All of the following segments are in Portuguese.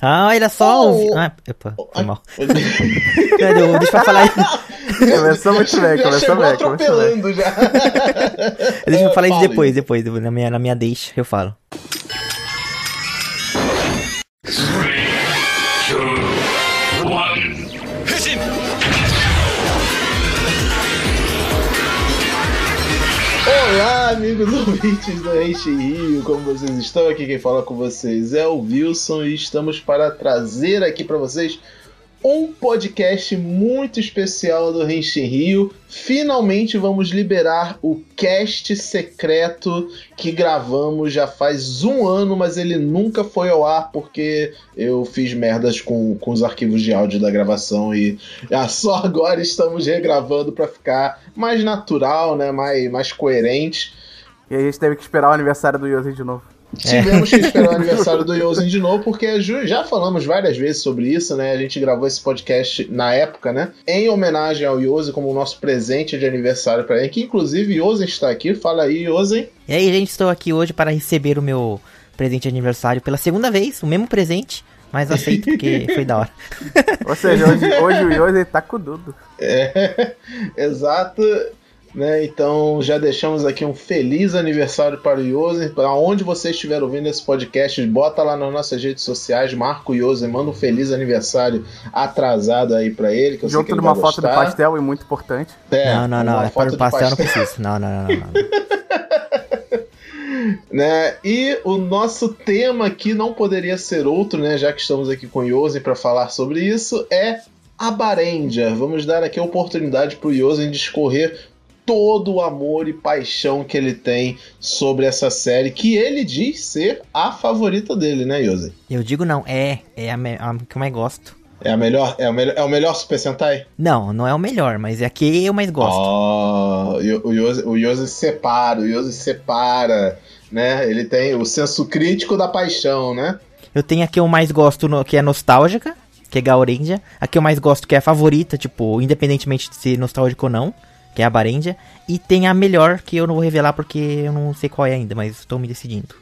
Ah, era só. Oh. Ah, opa, foi mal. Não, deixa eu falar isso. Começou muito bem, chegou bem, atropelando já. Deixa eu falar isso depois, depois, na minha, na minha deixa, eu falo. Amigos ouvintes do Enche Rio, como vocês estão? Aqui quem fala com vocês é o Wilson e estamos para trazer aqui para vocês um podcast muito especial do Renche Rio. Finalmente vamos liberar o cast secreto que gravamos já faz um ano, mas ele nunca foi ao ar porque eu fiz merdas com, com os arquivos de áudio da gravação e só agora estamos regravando para ficar mais natural, né? mais, mais coerente. E a gente teve que esperar o aniversário do Yosen de novo. Tivemos que esperar o aniversário do Yosen de novo, porque já falamos várias vezes sobre isso, né? A gente gravou esse podcast na época, né? Em homenagem ao Yosen, como o nosso presente de aniversário para ele, que inclusive Yosen está aqui. Fala aí, Yosen. E aí, gente, estou aqui hoje para receber o meu presente de aniversário pela segunda vez, o mesmo presente, mas aceito porque foi da hora. Ou seja, hoje, hoje o Yosen tá com tudo. É, exato. Né, então já deixamos aqui um feliz aniversário para o Yosen. Para onde você estiver ouvindo esse podcast, bota lá nas nossas redes sociais, marca o Yosen, manda um feliz aniversário atrasado aí para ele. Que eu sei que Junto ele de uma vai foto do gostar. pastel e muito importante. É, não, não, não, uma é foto para de o pastel, não preciso. Não, não, não, não, não. né? E o nosso tema aqui não poderia ser outro, né? Já que estamos aqui com o Yosen para falar sobre isso, é a Barendia. Vamos dar aqui a oportunidade para o Yosen discorrer todo o amor e paixão que ele tem sobre essa série, que ele diz ser a favorita dele, né, Yosen? Eu digo não, é, é a, a que eu mais gosto. É a melhor, é o melhor, é o melhor Super Sentai? Não, não é o melhor, mas é a que eu mais gosto. Oh, o Yosen, o Yosen separa, o Yosen separa, né? Ele tem o senso crítico da paixão, né? Eu tenho a que eu mais gosto, que é nostálgica, que é Gaurendia. A que eu mais gosto, que é a favorita, tipo, independentemente de ser nostálgico ou não, que é a Barendia. E tem a melhor, que eu não vou revelar porque eu não sei qual é ainda, mas estou me decidindo.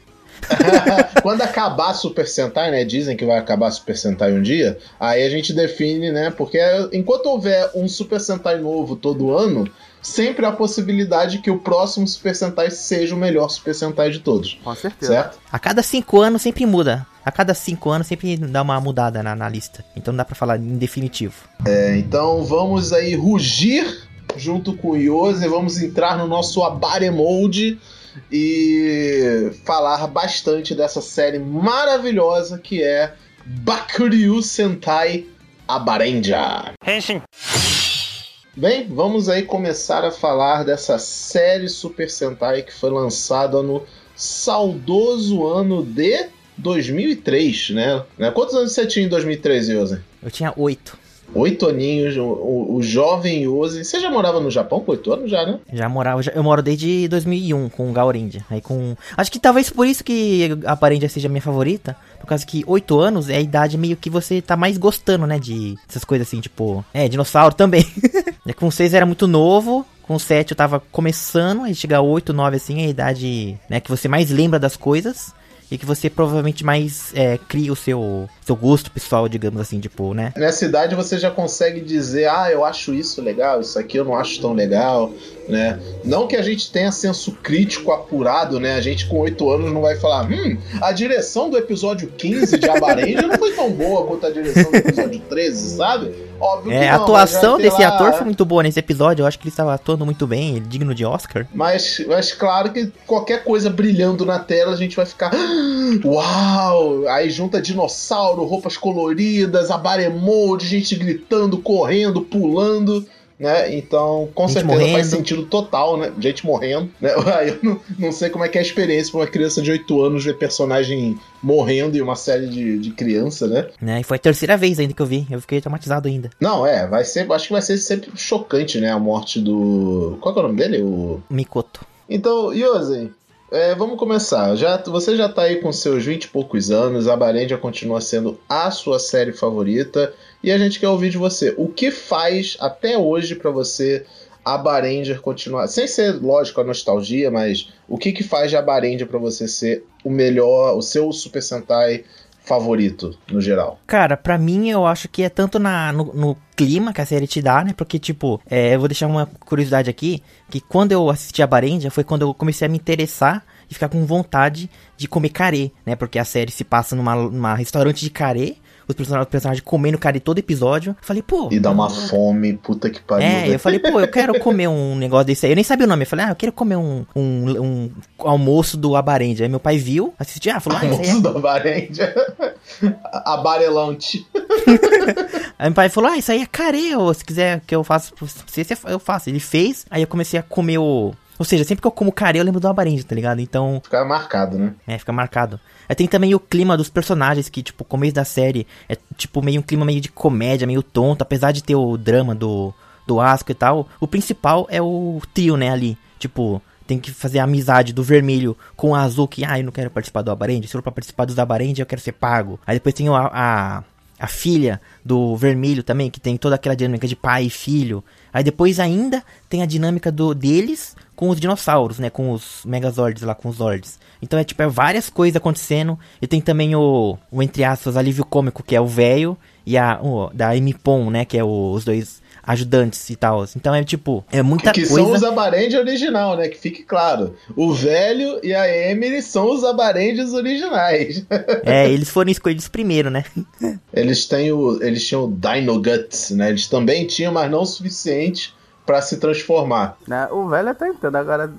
Quando acabar Super Sentai, né? Dizem que vai acabar Super Sentai um dia. Aí a gente define, né? Porque enquanto houver um Super Sentai novo todo ano, sempre há a possibilidade que o próximo Super Sentai seja o melhor Super Sentai de todos. Com certeza. Certo? A cada cinco anos sempre muda. A cada cinco anos sempre dá uma mudada na, na lista. Então não dá pra falar em definitivo. É, então vamos aí rugir junto com o Yose, vamos entrar no nosso Abare Mode e falar bastante dessa série maravilhosa que é Bakuryu Sentai Abarenja. Bem, vamos aí começar a falar dessa série Super Sentai que foi lançada no saudoso ano de 2003, né? Né? Quantos anos você tinha em 2003, Yose? Eu tinha oito. Oito aninhos, o, o, jovem Yose. Você já morava no Japão com oito anos já, né? Já morava, eu moro desde 2001 com o Gaurendia. Aí com, acho que talvez por isso que a Parendia seja minha favorita, por causa que 8 anos é a idade meio que você tá mais gostando, né, de essas coisas assim, tipo, é, dinossauro também. Com 6 era muito novo, com 7 eu tava começando, aí chega 8, 9 assim, é a idade, né, que você mais lembra das coisas. E que você provavelmente mais é, cria o seu, seu gosto pessoal, digamos assim, tipo, né? Nessa idade você já consegue dizer, ah, eu acho isso legal, isso aqui eu não acho tão legal, né? Não que a gente tenha senso crítico apurado, né? A gente com oito anos não vai falar, hum, a direção do episódio 15 de Abarenja não foi tão boa quanto a direção do episódio 13, sabe? Óbvio É, que a não, atuação desse lá- ator foi muito boa nesse episódio. Eu acho que ele estava atuando muito bem, é digno de Oscar. Mas, mas claro que qualquer coisa brilhando na tela a gente vai ficar. "Ah, Uau! Aí junta dinossauro, roupas coloridas, abaremode, gente gritando, correndo, pulando. Né? Então, com Gente certeza faz morrendo. sentido total, né? Gente morrendo. Né? Eu não, não sei como é que é a experiência pra uma criança de 8 anos ver personagem morrendo em uma série de, de criança, né? Né? E foi a terceira vez ainda que eu vi. Eu fiquei traumatizado ainda. Não, é, vai ser. Acho que vai ser sempre chocante, né? A morte do. Qual é o nome dele? O. Mikoto. Então, Yosen, é, vamos começar. Já, você já tá aí com seus 20 e poucos anos, a Barendia continua sendo a sua série favorita, e a gente quer ouvir de você. O que faz até hoje pra você a Barendia continuar, sem ser, lógico, a nostalgia, mas o que que faz de a Barendia pra você ser o melhor, o seu Super Sentai favorito, no geral? Cara, pra mim eu acho que é tanto na, no, no clima que a série te dá, né? Porque, tipo, é, eu vou deixar uma curiosidade aqui, que quando eu assisti a Barendia foi quando eu comecei a me interessar e ficar com vontade de comer carê, né? Porque a série se passa numa, numa restaurante de carê, os personagens, comendo carê todo episódio. Falei, pô. E dá uma fome, puta que pariu. É, eu falei, pô, eu quero comer um negócio desse aí. Eu nem sabia o nome. Eu falei, ah, eu quero comer um, um, um almoço do Abarende. Aí meu pai viu, assistiu, ah, falou, ah, é Almoço do Abarende. Abarelante. Aí meu pai falou, ah, isso aí é carê, ou se quiser que eu faça pra você, você- eu faço. Ele fez, aí eu comecei a comer o... Ou seja, sempre que eu como carê, eu lembro do abarende, tá ligado? Então, Fica marcado, né? é, fica marcado. Aí tem também o clima dos personagens, que, tipo, o começo da série é, tipo, meio um clima meio de comédia, meio tonto, apesar de ter o drama do, do Asco e tal. O principal é o trio, né, ali. Tipo, tem que fazer a amizade do vermelho com o azul, que, ah, eu não quero participar do Abarende. Se for pra participar dos Abarende, eu quero ser pago. Aí depois tem a, a, a filha do vermelho também, que tem toda aquela dinâmica de pai e filho. Aí depois ainda tem a dinâmica do deles com os dinossauros, né? Com os Megazords lá, com os Zords. Então é tipo, é várias coisas acontecendo. E tem também o, o entre aspas, alívio cômico, que é o velho, e a o, da M-Pom, né? Que é o- os dois ajudantes e tal. Então é tipo, é muita que coisa. são os Abarende original, né? Que fique claro. O velho e a Emily são os Abarendes originais. É, eles foram escolhidos primeiro, né? Eles têm o. Eles tinham o Dino Guts, né? Eles também tinham, mas não o suficiente pra se transformar. Né? O velho até entendo, agora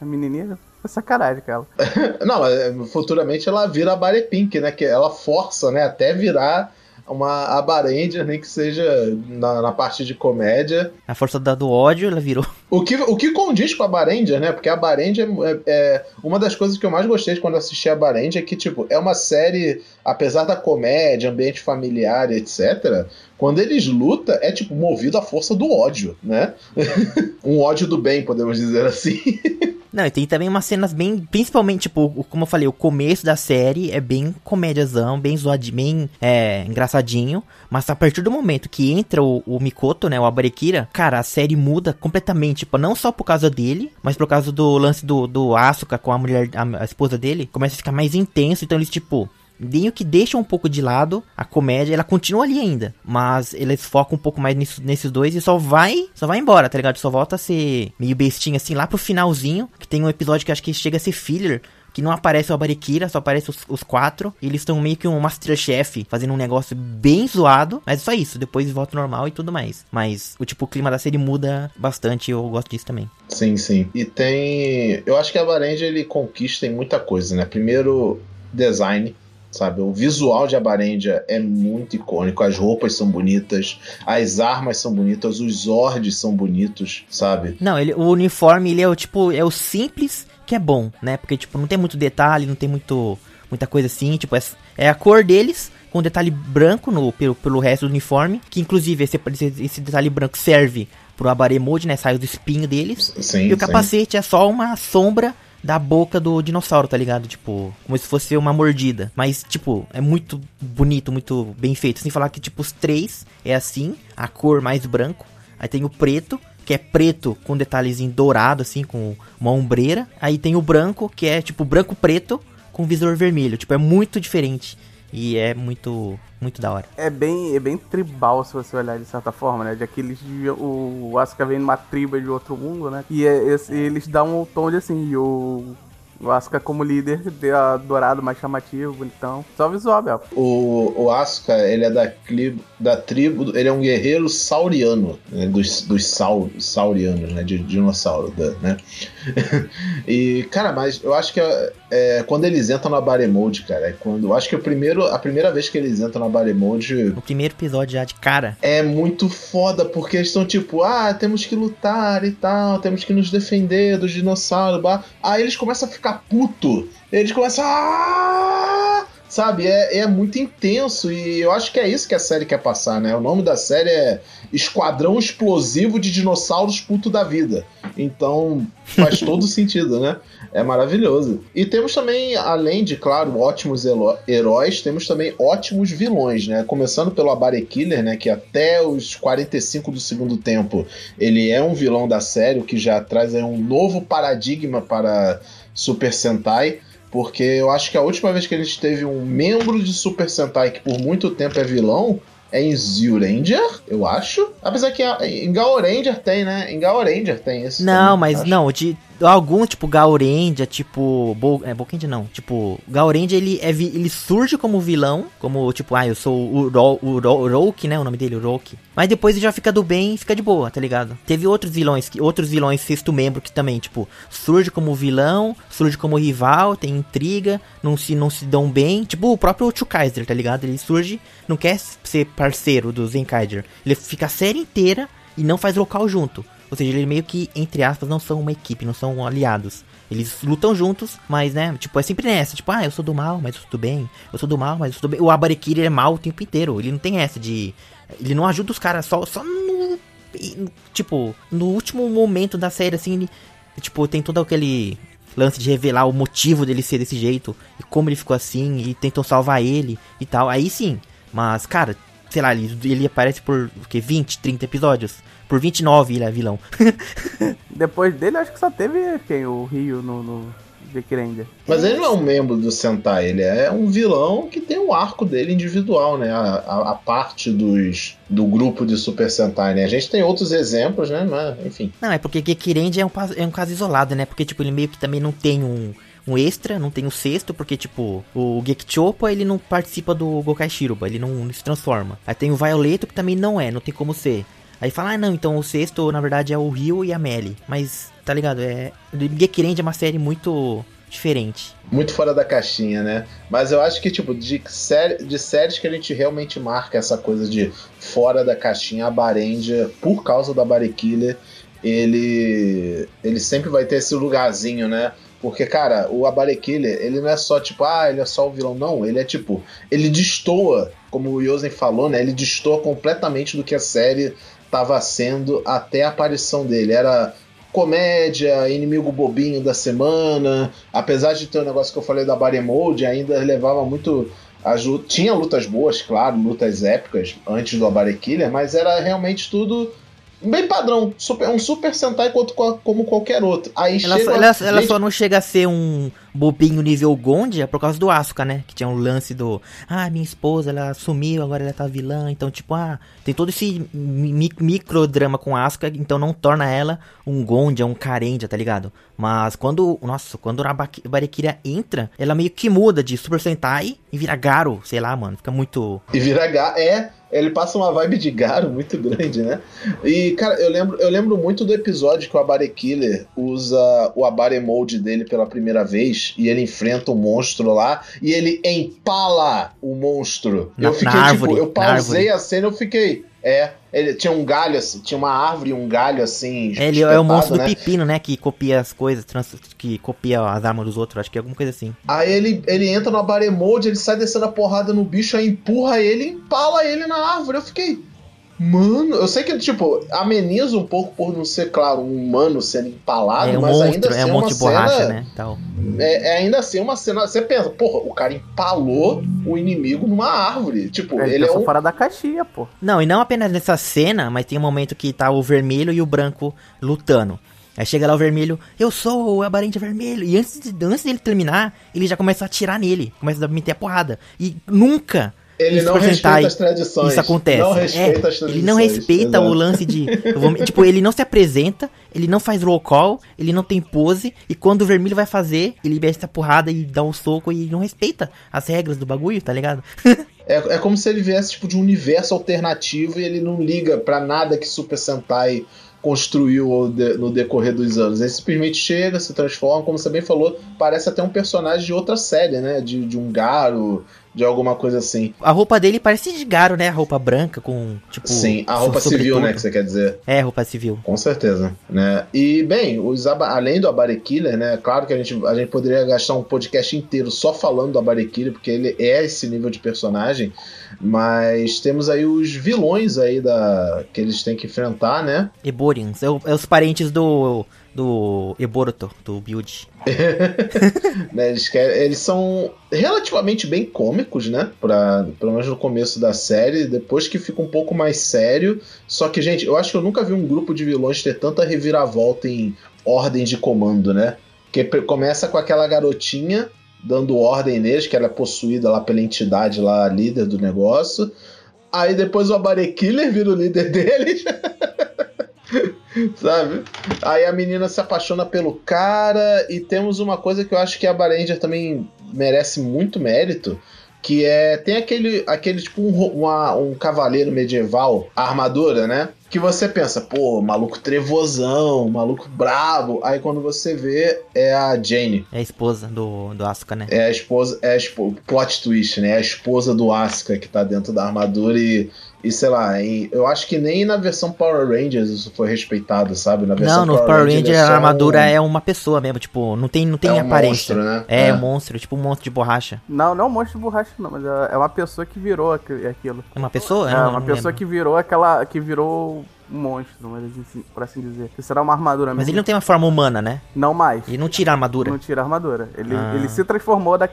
a menininha é sacanagem, cara. Não, é, futuramente ela vira a Bare Pink, né? Que ela força, né? Até virar uma Abarendia, nem que seja na, na parte de comédia. A força da- do ódio, ela virou. O que, o que condiz com a Barendia, né? Porque a Barendia é, é- uma das coisas que eu mais gostei de quando assisti a Barendia é que, tipo, é uma série, apesar da comédia, ambiente familiar, etc., quando eles lutam, é, tipo, movido à força do ódio, né? um ódio do bem, podemos dizer assim. Não, e tem também umas cenas bem. Principalmente, tipo, como eu falei, o começo da série é bem comédiazão, bem zoadinho, bem é, engraçadinho. Mas a partir do momento que entra o, o Mikoto, né, o Abarekira, cara, a série muda completamente. Tipo, não só por causa dele, mas por causa do lance do, do Asuka com a mulher, a, a esposa dele. Começa a ficar mais intenso. Então eles, tipo. Meio que deixam um pouco de lado a comédia, ela continua ali ainda, mas eles focam um pouco mais nisso- nesses dois e só vai, só vai embora, tá ligado? Só volta a ser meio bestinha assim lá pro finalzinho, que tem um episódio que acho que chega a ser filler, que não aparece o Abarikira, só aparece os, os quatro, e eles estão meio que um Masterchef, fazendo um negócio bem zoado, mas é só isso, depois volta normal e tudo mais. Mas o tipo, o clima da série muda bastante, eu gosto disso também. Sim, sim. E tem. Eu acho que a Barendia ele conquista em muita coisa, né? Primeiro, design. Sabe, o visual de Abarendia é muito icônico, as roupas são bonitas, as armas são bonitas, os Zords são bonitos, sabe? Não, ele, o uniforme, ele é o tipo, é o simples que é bom, né? Porque, tipo, não tem muito detalhe, não tem muito, muita coisa assim, tipo, é, é a cor deles, com detalhe branco no, pelo, pelo resto do uniforme, que inclusive esse, esse, detalhe branco serve pro Abaremode, né? Sai do espinho deles. Sim, e o sim. capacete é só uma sombra da boca do dinossauro, tá ligado? Tipo, como se fosse uma mordida. Mas, tipo, é muito bonito, muito bem feito. Sem falar que, tipo, os três é assim, a cor mais branco. Aí tem o preto, que é preto com detalhezinho dourado, assim, com uma ombreira. Aí tem o branco, que é, tipo, branco-preto com visor vermelho. Tipo, é muito diferente. E é muito, muito da hora. É bem, é bem tribal, se você olhar de certa forma, né? De aqueles. de- o Asuka vem numa tribo de outro mundo, né? E é- eles dão um tom de assim. O, o Asuka, como líder, dourado mais chamativo, bonitão. Só o visual, Bel. O, o Asuka, ele é da, cli- da tribo, ele é um guerreiro sauriano, né, dos, dos sau, saurianos, né, de dinossauro, da- né? e, cara, mas eu acho que é, é, quando eles entram na Bare Mode, cara, é quando, eu acho que o primeiro, a primeira vez que eles entram na Bare Mode No primeiro episódio já de cara. é muito foda, porque eles estão tipo, ah, temos que lutar e tal, temos que nos defender dos dinossauros, blá. aí eles começam a ficar puto, eles começam a... Sabe, é, é muito intenso e eu acho que é isso que a série quer passar, né? O nome da série é Esquadrão Explosivo de Dinossauros Puto da Vida. Então faz todo sentido, né? É maravilhoso. E temos também, além de, claro, ótimos heróis, temos também ótimos vilões, né? Começando pelo Abare Killer, né? Que até os 45 do segundo tempo ele é um vilão da série, o que já traz aí um novo paradigma para Super Sentai. Porque eu acho que a última vez que a gente teve um membro de Super Sentai que por muito tempo é vilão é em Zyuranger, eu acho. Apesar que em Gaoranger tem, né? Em Gaoranger tem esse. Não, também, mas acho. não, de algum tipo Gaurendia, tipo, Bo, é Bokendia não, tipo, Gaurendia ele é ele surge como vilão, como tipo, ah, eu sou o Ro, o Ro, o Roki, né, o nome dele, o Roki. Mas depois ele já fica do bem e fica de boa, tá ligado? Teve outros vilões, que outros vilões sexto membro que também, tipo, surge como vilão, surge como rival, tem intriga, não se não se dão bem, tipo o próprio Chukaiser, tá ligado? Ele surge, não quer ser parceiro do Zenkaiser. Ele fica a série inteira e não faz local junto. Ou seja, eles meio que, entre aspas, não são uma equipe, não são aliados. Eles lutam juntos, mas, né, tipo, é sempre nessa. Tipo, ah, eu sou do mal, mas eu sou do bem. Eu sou do mal, mas eu sou do bem. O Abarekiri é mal o tempo inteiro. Ele não tem essa de... Ele não ajuda os caras só, só no... Tipo, no último momento da série, assim, ele... Tipo, tem todo aquele lance de revelar o motivo dele ser desse jeito. E como ele ficou assim, e tentam salvar ele e tal. Aí sim. Mas, cara, sei lá, ele, ele aparece por, o quê, 20, 30 episódios? Por 29 ele é vilão. Depois dele, acho que só teve quem? O Rio no, no. Mas ele não é um membro do Sentai, ele é um vilão que tem o arco dele individual, né? A, a, a parte dos, do grupo de Super Sentai, né? A gente tem outros exemplos, né? Mas, enfim. Não, é porque Gekirendi é um, é um caso isolado, né? Porque, tipo, ele meio que também não tem um, um extra, não tem um sexto, porque, tipo, o Gekichopa, ele não participa do Gokai Shiruba, ele não, se transforma. Aí tem o Violeto, que também não é, não tem como ser. Aí fala, ah, não, então o sexto, na verdade, é o Ryu e a Melly. Mas, tá ligado? É... Gekirendi é uma série muito diferente. Muito fora da caixinha, né? Mas eu acho que, tipo, de, série, de séries que a gente realmente marca essa coisa de fora da caixinha, a Barendia, por causa da Barekiller, ele, ele sempre vai ter esse lugarzinho, né? Porque, cara, o Abarekiller, ele não é só tipo, ah, ele é só o vilão. Não, ele é tipo, ele destoa, como o Yosen falou, né? Ele destoa completamente do que a série estava sendo até a aparição dele. Era comédia, inimigo bobinho da semana. Apesar de ter o um negócio que eu falei da Body Mode, ainda levava muito. As tinha lutas boas, claro, lutas épicas antes do Abare Killer, mas era realmente tudo bem padrão. Super, um Super Sentai quanto, como qualquer outro. Aí Ela, chega só, ela, gente- ela só não chega a ser um bobinho nível Gondia por causa do Asuka, né? Que tinha um lance do. Ah, minha esposa, ela sumiu, agora ela tá vilã. Então, tipo, ah, tem todo esse mi microdrama com Asuka, então não torna ela um Gondia, um Karendia, tá ligado? Mas quando. Nossa, quando a Ba- Barekira entra, ela meio que muda de Super Sentai e vira Garo, sei lá, mano. Fica muito. E vira Ga é, ele passa uma vibe de Garo muito grande, né? E, cara, eu lembro, eu lembro muito do episódio que o Abare Killer usa o Abare Mode dele pela primeira vez e ele enfrenta o monstro lá e ele empala o monstro. Na- eu fiquei, tipo, árvore, eu pausei a cena e eu fiquei. É, ele tinha um galho assim, tinha uma árvore e um galho assim. É, ele é o monstro espetado, do pepino, né? Que copia as coisas, trans- que copia as armas dos outros. Acho que é alguma coisa assim. Aí ele, ele entra no Abare Mode, ele sai descendo a porrada no bicho, aí empurra ele e empala ele na árvore. Eu fiquei. Mano, eu sei que, tipo, ameniza um pouco por não ser, claro, um humano sendo empalado, é um mas ainda monstro, assim é um uma monte de borracha, cena, né? Tal. É, é ainda assim uma cena. Você pensa, porra, o cara empalou o inimigo numa árvore. Tipo, É, ele é um. fora da caixinha, pô. Não, e não apenas nessa cena, mas tem um momento que tá o vermelho e o branco lutando. Aí chega lá o vermelho, eu sou o Abarente Vermelho. E antes, de, antes dele terminar, ele já começa a atirar nele. Começa a meter a porrada. E nunca Ele em não respeita as tradições. isso acontece. Não respeita É, as tradições. ele não respeita o exato. lance de. vou- tipo, ele não se apresenta, ele não faz roll call, ele não tem pose. E quando o vermelho vai fazer, ele mete a porrada e dá um soco e não respeita as regras do bagulho, tá ligado? É, é como se ele viesse tipo, de um universo alternativo e ele não liga pra nada que Super Sentai construiu no decorrer dos anos. Ele simplesmente chega, se transforma, como você bem falou, parece até um personagem de outra série, né? De, de um Garo, de alguma coisa assim. A roupa dele parece de Garo, né? A roupa branca com, tipo. Sim, a roupa civil, né? Que você quer dizer. É, roupa civil. Com certeza, né? E, bem, os além do Abare Killer, né? Claro que a gente, a gente poderia gastar um podcast inteiro só falando do Abare Killer, porque ele é esse nível de personagem, mas temos aí os vilões aí da que eles têm que enfrentar, né? Eborians. É, é os parentes do. Do Eboroto, do build. Né, Eles, eles são relativamente bem cômicos, né? Pra, pelo menos no começo da série, depois que fica um pouco mais sério. Só que, gente, eu acho que eu nunca vi um grupo de vilões ter tanta reviravolta em ordem de comando, né? Que começa com aquela garotinha dando ordem neles, que ela é possuída lá pela entidade lá, líder do negócio. Aí depois o Abare Killer vira o líder deles. Sabe? Aí a menina se apaixona pelo cara e temos uma coisa que eu acho que a Baranger também merece muito mérito, que é tem aquele aquele tipo um, uma, um cavaleiro medieval, armadura, né? Que você pensa, pô, maluco trevosão, maluco brabo. Aí quando você vê, é a Jane. É a esposa do, do Asuka, né? É a esposa, é a esposa, plot twist, né? É a esposa do Asuka que tá dentro da armadura e e sei lá, em, eu acho que nem na versão Power Rangers isso foi respeitado, sabe? Na versão não, no Power, Rangers Ranger, a armadura um... é uma pessoa mesmo, tipo, não tem, não tem é aparência. Um monstro, né? É, é, um monstro, tipo um monstro de borracha. Não, não é um monstro de borracha, não, mas é, é uma pessoa que virou aquilo. É uma pessoa? É, uma pessoa lembro. que virou aquela. que virou monstro, mas assim, por assim dizer. Que será uma armadura mesmo. Mas ele não tem uma forma humana, né? Não mais. Ele não tira a armadura. Não tira a armadura. Ele, ah. ele se transformou, da,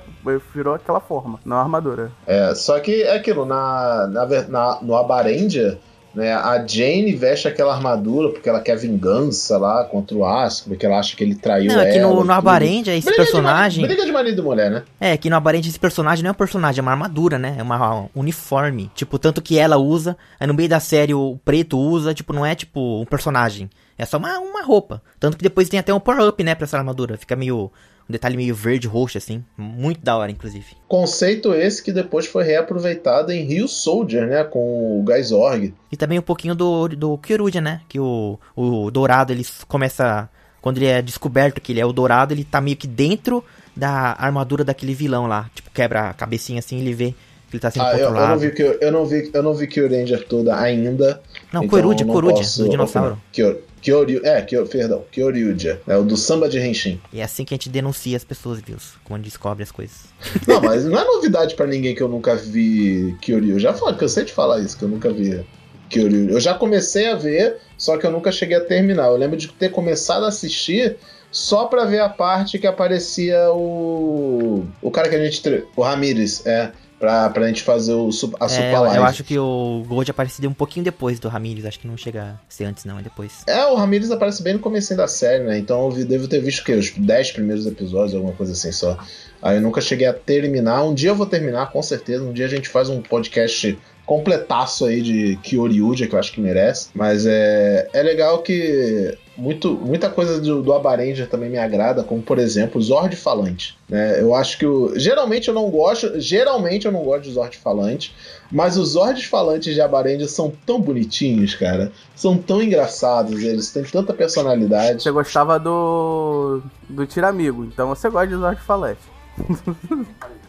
virou aquela forma, não a armadura. É, só que é aquilo, na, na, na no Abarendia, né, a Jane veste aquela armadura porque ela quer vingança lá contra o Asuka, porque ela acha que ele traiu não, ela. É que no, no Abarendia esse briga personagem... De, briga de marido e mulher, né? É, que no Abarendia esse personagem não é um personagem, é uma armadura, né? É uma um uniforme. Tipo, tanto que ela usa, aí no meio da série o preto usa, tipo, não é tipo um personagem. É só uma, uma roupa. Tanto que depois tem até um power-up, né, pra essa armadura. Fica meio um detalhe meio verde roxo, assim. Muito da hora, inclusive. Conceito esse que depois foi reaproveitado em Rio Soldier, né? Com o Gaisorg. E também um pouquinho do, do Kyoruja, né? Que o, o Dourado, ele começa. Quando ele é descoberto que ele é o Dourado, ele tá meio que dentro da armadura daquele vilão lá. Tipo, quebra a cabecinha assim e ele vê que ele tá sendo ah, controlado. Eu, eu, não vi que, eu, não vi, eu não vi que o Ranger toda ainda. Não, então Coruja, Coruja, do dinossauro. Kyor, Kyoryu, é, Kyor, perdão, Kyoryuja, é o do samba de Henshin. E é assim que a gente denuncia as pessoas, viu? Quando descobre as coisas. Não, mas não é novidade para ninguém que eu nunca vi Kyoryu. Eu já falei, cansei de falar isso, que eu nunca vi Kyoryu. Eu já comecei a ver, só que eu nunca cheguei a terminar. Eu lembro de ter começado a assistir só pra ver a parte que aparecia o. O cara que a gente. O Ramires, é pra, pra gente fazer o, a é, Super Live. Eu acho que o Gold apareceu um pouquinho depois do Ramirez, acho que não chega a ser antes não, é depois. É, o Ramirez aparece bem no começo da série, né? Então eu devo ter visto que os 10 primeiros episódios, alguma coisa assim só. Aí eu nunca cheguei a terminar. Um dia eu vou terminar, com certeza. Um dia a gente faz um podcast completaço aí de Kyoryuja, que eu acho que merece. Mas é, é legal que muito, muita coisa do, do Abaranger também me agrada, como por exemplo, Zord Falante. Né? Eu acho que o, geralmente eu não gosto, geralmente eu não gosto de Zord Falante, mas os Zords Falantes de Abaranger são tão bonitinhos, cara. São tão engraçados, eles têm tanta personalidade. Você gostava do do Tiramigo, então você gosta de Zord Falante.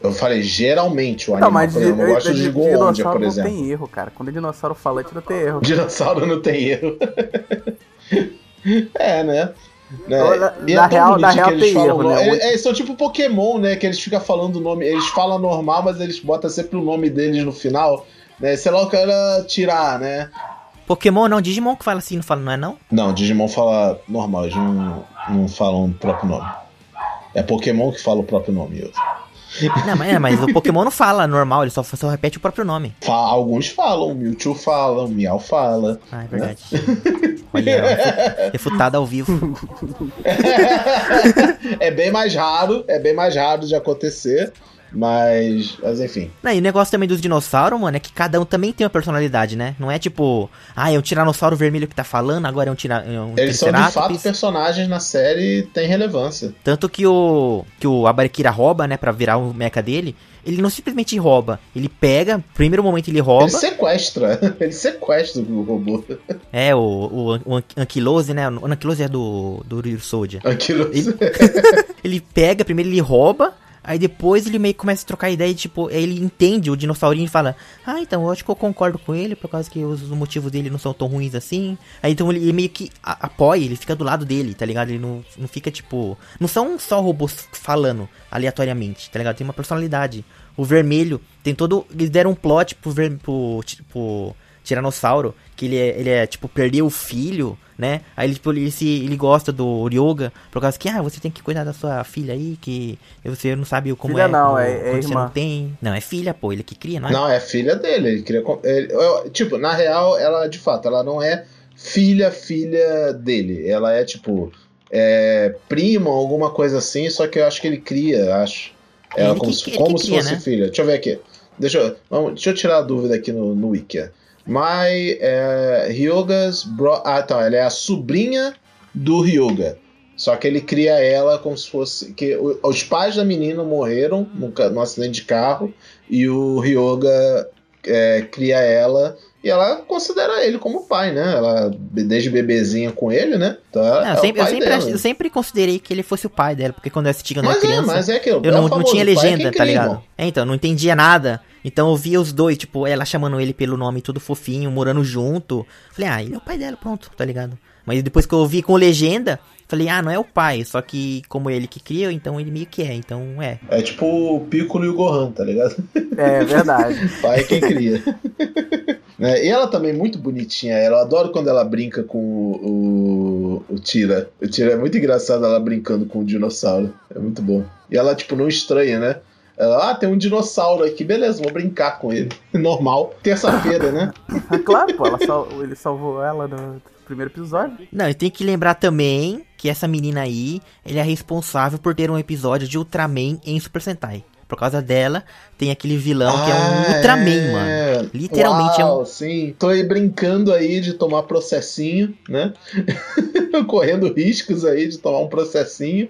Eu falei, geralmente o animal, não, mas eu não gosto de, de Goondia, por exemplo. não tem erro, cara. Quando é dinossauro falante, não tem erro. Dinossauro não tem erro. É, né? né? Na, e na é real, na real tem falam, erro, né? Eles, eles, são tipo Pokémon, né? Que eles ficam falando o nome. Eles falam normal, mas eles botam sempre o nome deles no final. Né? Sei lá o cara tirar, né? Pokémon não, Digimon que fala assim, não fala, não é não? Não, Digimon fala normal, eles não, não falam o próprio nome. É Pokémon que fala o próprio nome, outro. Não, mas, é, mas o Pokémon não fala normal, ele só, só repete o próprio nome. Fala, alguns falam, o Mewtwo fala, o Meow fala. Ah, é verdade. Né? Olha, refutado ao vivo. é bem mais raro, é bem mais raro de acontecer. Mas, mas enfim. Não, e o negócio também dos dinossauros, mano, é que cada um também tem uma personalidade, né? Não é tipo, ah, é um tiranossauro vermelho que tá falando, agora é um, tira, é um Eles são de fato personagens na série e tem relevância. Tanto que o que o Abarikira rouba, né, para virar o mecha dele, ele não simplesmente rouba, ele pega, primeiro momento ele rouba. Ele sequestra, ele sequestra o robô. É, o, o, o Ankylose, né? O Ankylose é do, do Real Soldier. Ankylose. Ele, ele pega, primeiro ele rouba, Aí depois ele meio que começa a trocar ideia tipo, ele entende o dinossaurinho e fala: Ah, então eu acho que eu concordo com ele, por causa que os, motivos dele não são tão ruins assim. Aí então ele, meio que apoia, ele fica do lado dele, tá ligado? Ele não, não fica, tipo. Não são só robôs falando aleatoriamente, tá ligado? Tem uma personalidade. O vermelho tem todo. Eles deram um plot pro, ver, pro, pro Tiranossauro, que ele é, ele é, tipo, perdeu o filho né? Aí ele, tipo, ele, se, ele gosta do yoga, por causa que, ah, você tem que cuidar da sua filha aí, que você não sabe como filha é. não, como, é, é você não tem. Não, é filha, pô, ele que cria, não é? Não, é filha dele, ele cria. Ele, tipo, na real, ela, de fato, ela não é filha, filha dele. Ela é, tipo, é, prima, alguma coisa assim, só que eu acho que ele cria, acho. Ela Ele como, que- se, como se cria, fosse né? filha. Deixa eu ver aqui. Deixa eu, vamos, deixa eu tirar a dúvida aqui no, no Wiki. Mai é, Ryoga's bro... Ah, tá. Ela é a sobrinha do Ryoga. Só que ele cria ela como se fosse. que Os pais da menina morreram num acidente de carro. E o Ryoga é, cria ela. E ela considera ele como pai, né? Ela, desde bebezinha com ele, né? Então, Não, é eu, o sempre, eu, sempre, eu sempre considerei que ele fosse o pai dela, porque quando eu assisti quando eu Mas era é, criança, mas é que eu é não, o não famoso, tinha legenda, tá ligado? É, então, não entendia nada. Então eu via os dois, tipo, ela chamando ele pelo nome tudo fofinho, morando junto. Falei, ah, ele é o pai dela, pronto, tá ligado? Mas depois que eu vi com legenda, falei, ah, não é o pai, só que como é ele que cria, então ele meio que é, então é. É tipo o Piccolo e o Gohan, tá ligado? É verdade. Pai é quem cria. Né? E ela também é muito bonitinha. Ela eu adoro quando ela brinca com o, o, o Tira. O Tira é muito engraçado ela brincando com o dinossauro. É muito bom. E ela, tipo, não estranha, né? Ela, ah, tem um dinossauro aqui, beleza, vou brincar com ele. Normal. Terça-feira, né? Ah, claro, pô, ela sal- ele salvou ela no primeiro episódio. Não, e tem que lembrar também que essa menina aí, ele é responsável por ter um episódio de Ultraman em Super Sentai. Por causa dela, tem aquele vilão que é um Ah, Ultraman, é. mano. Literalmente é Uau, um. sim. Tô aí brincando aí de tomar processinho, né? Correndo riscos aí de tomar um processinho.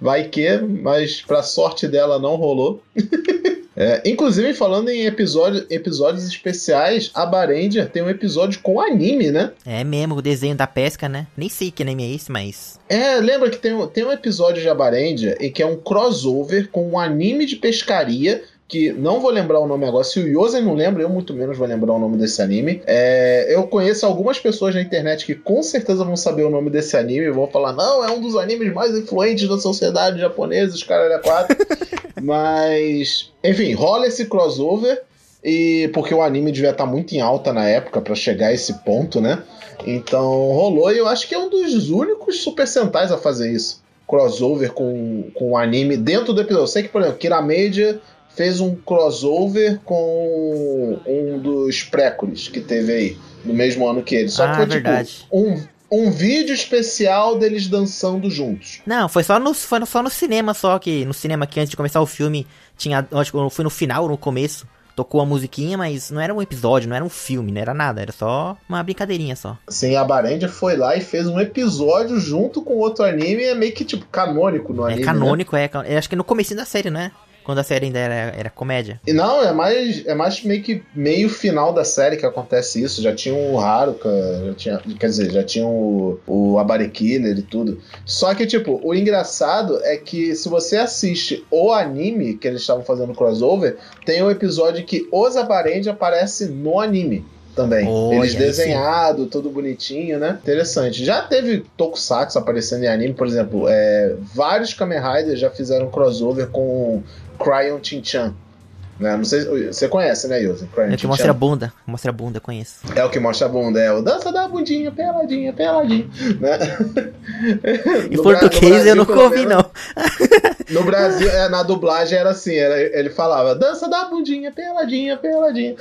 Vai que, mas pra sorte dela não rolou. É, inclusive, falando em episódio, episódios especiais, a Barendia tem um episódio com anime, né? É mesmo, o desenho da pesca, né? Nem sei que anime é esse, mas. É, lembra que tem, um- tem um episódio de Abarendia em que é um crossover com um anime de pescaria. Que não vou lembrar o nome agora. Se o Yosen não lembra, eu muito menos vou lembrar o nome desse anime. É, eu conheço algumas pessoas na internet que com certeza vão saber o nome desse anime e vão falar: não, é um dos animes mais influentes da sociedade japonesa, os caras é quatro. Mas, enfim, rola esse crossover. E porque o anime devia estar muito em alta na época pra chegar a esse ponto, né? Então rolou e eu acho que é um dos únicos Super Sentais a fazer isso. Crossover com, com o anime dentro do episódio. Eu sei que, por exemplo, Kira Media fez um crossover com um dos Précolis que teve aí, no mesmo ano que ele. Só que Ah, foi verdade. tipo um, um vídeo especial deles dançando juntos. Não, foi só no, foi só no cinema, só que no cinema que antes de começar o filme tinha. Acho que foi no final no começo. Tocou a musiquinha, mas não era um episódio, não era um filme, não era nada, era só uma brincadeirinha só. Assim, a Barendia foi lá e fez um episódio junto com outro anime, é meio que tipo canônico no anime. é né? canônico, é. can- Eu acho que é no comecinho da série, né? Quando a série ainda era, era comédia. E não, é mais, é mais meio que meio final da série que acontece isso. Já tinha o Haruka, já tinha, quer dizer, já tinha o, o Abare Killer e tudo. Só que, tipo, o engraçado é que se você assiste o anime que eles estavam fazendo crossover, tem um episódio que os Abarendi aparecem no anime. Também. Olha, Eles desenhado, tudo bonitinho, né? Interessante. Já teve Tokusatsu aparecendo em anime, por exemplo, é, vários Kamen Riders já fizeram crossover com Cryon Chin-chan. Né? Não sei, você conhece, né? Cryon É o que Chin-chan. mostra a bunda. Mostra a bunda, eu conheço. É o que mostra a bunda, é o dança da bundinha, peladinha, peladinha, né? Em português eu Brasil, nunca pelo ouvi, menos, não. No Brasil, é, na dublagem era assim, era, ele falava dança da bundinha, peladinha, peladinha.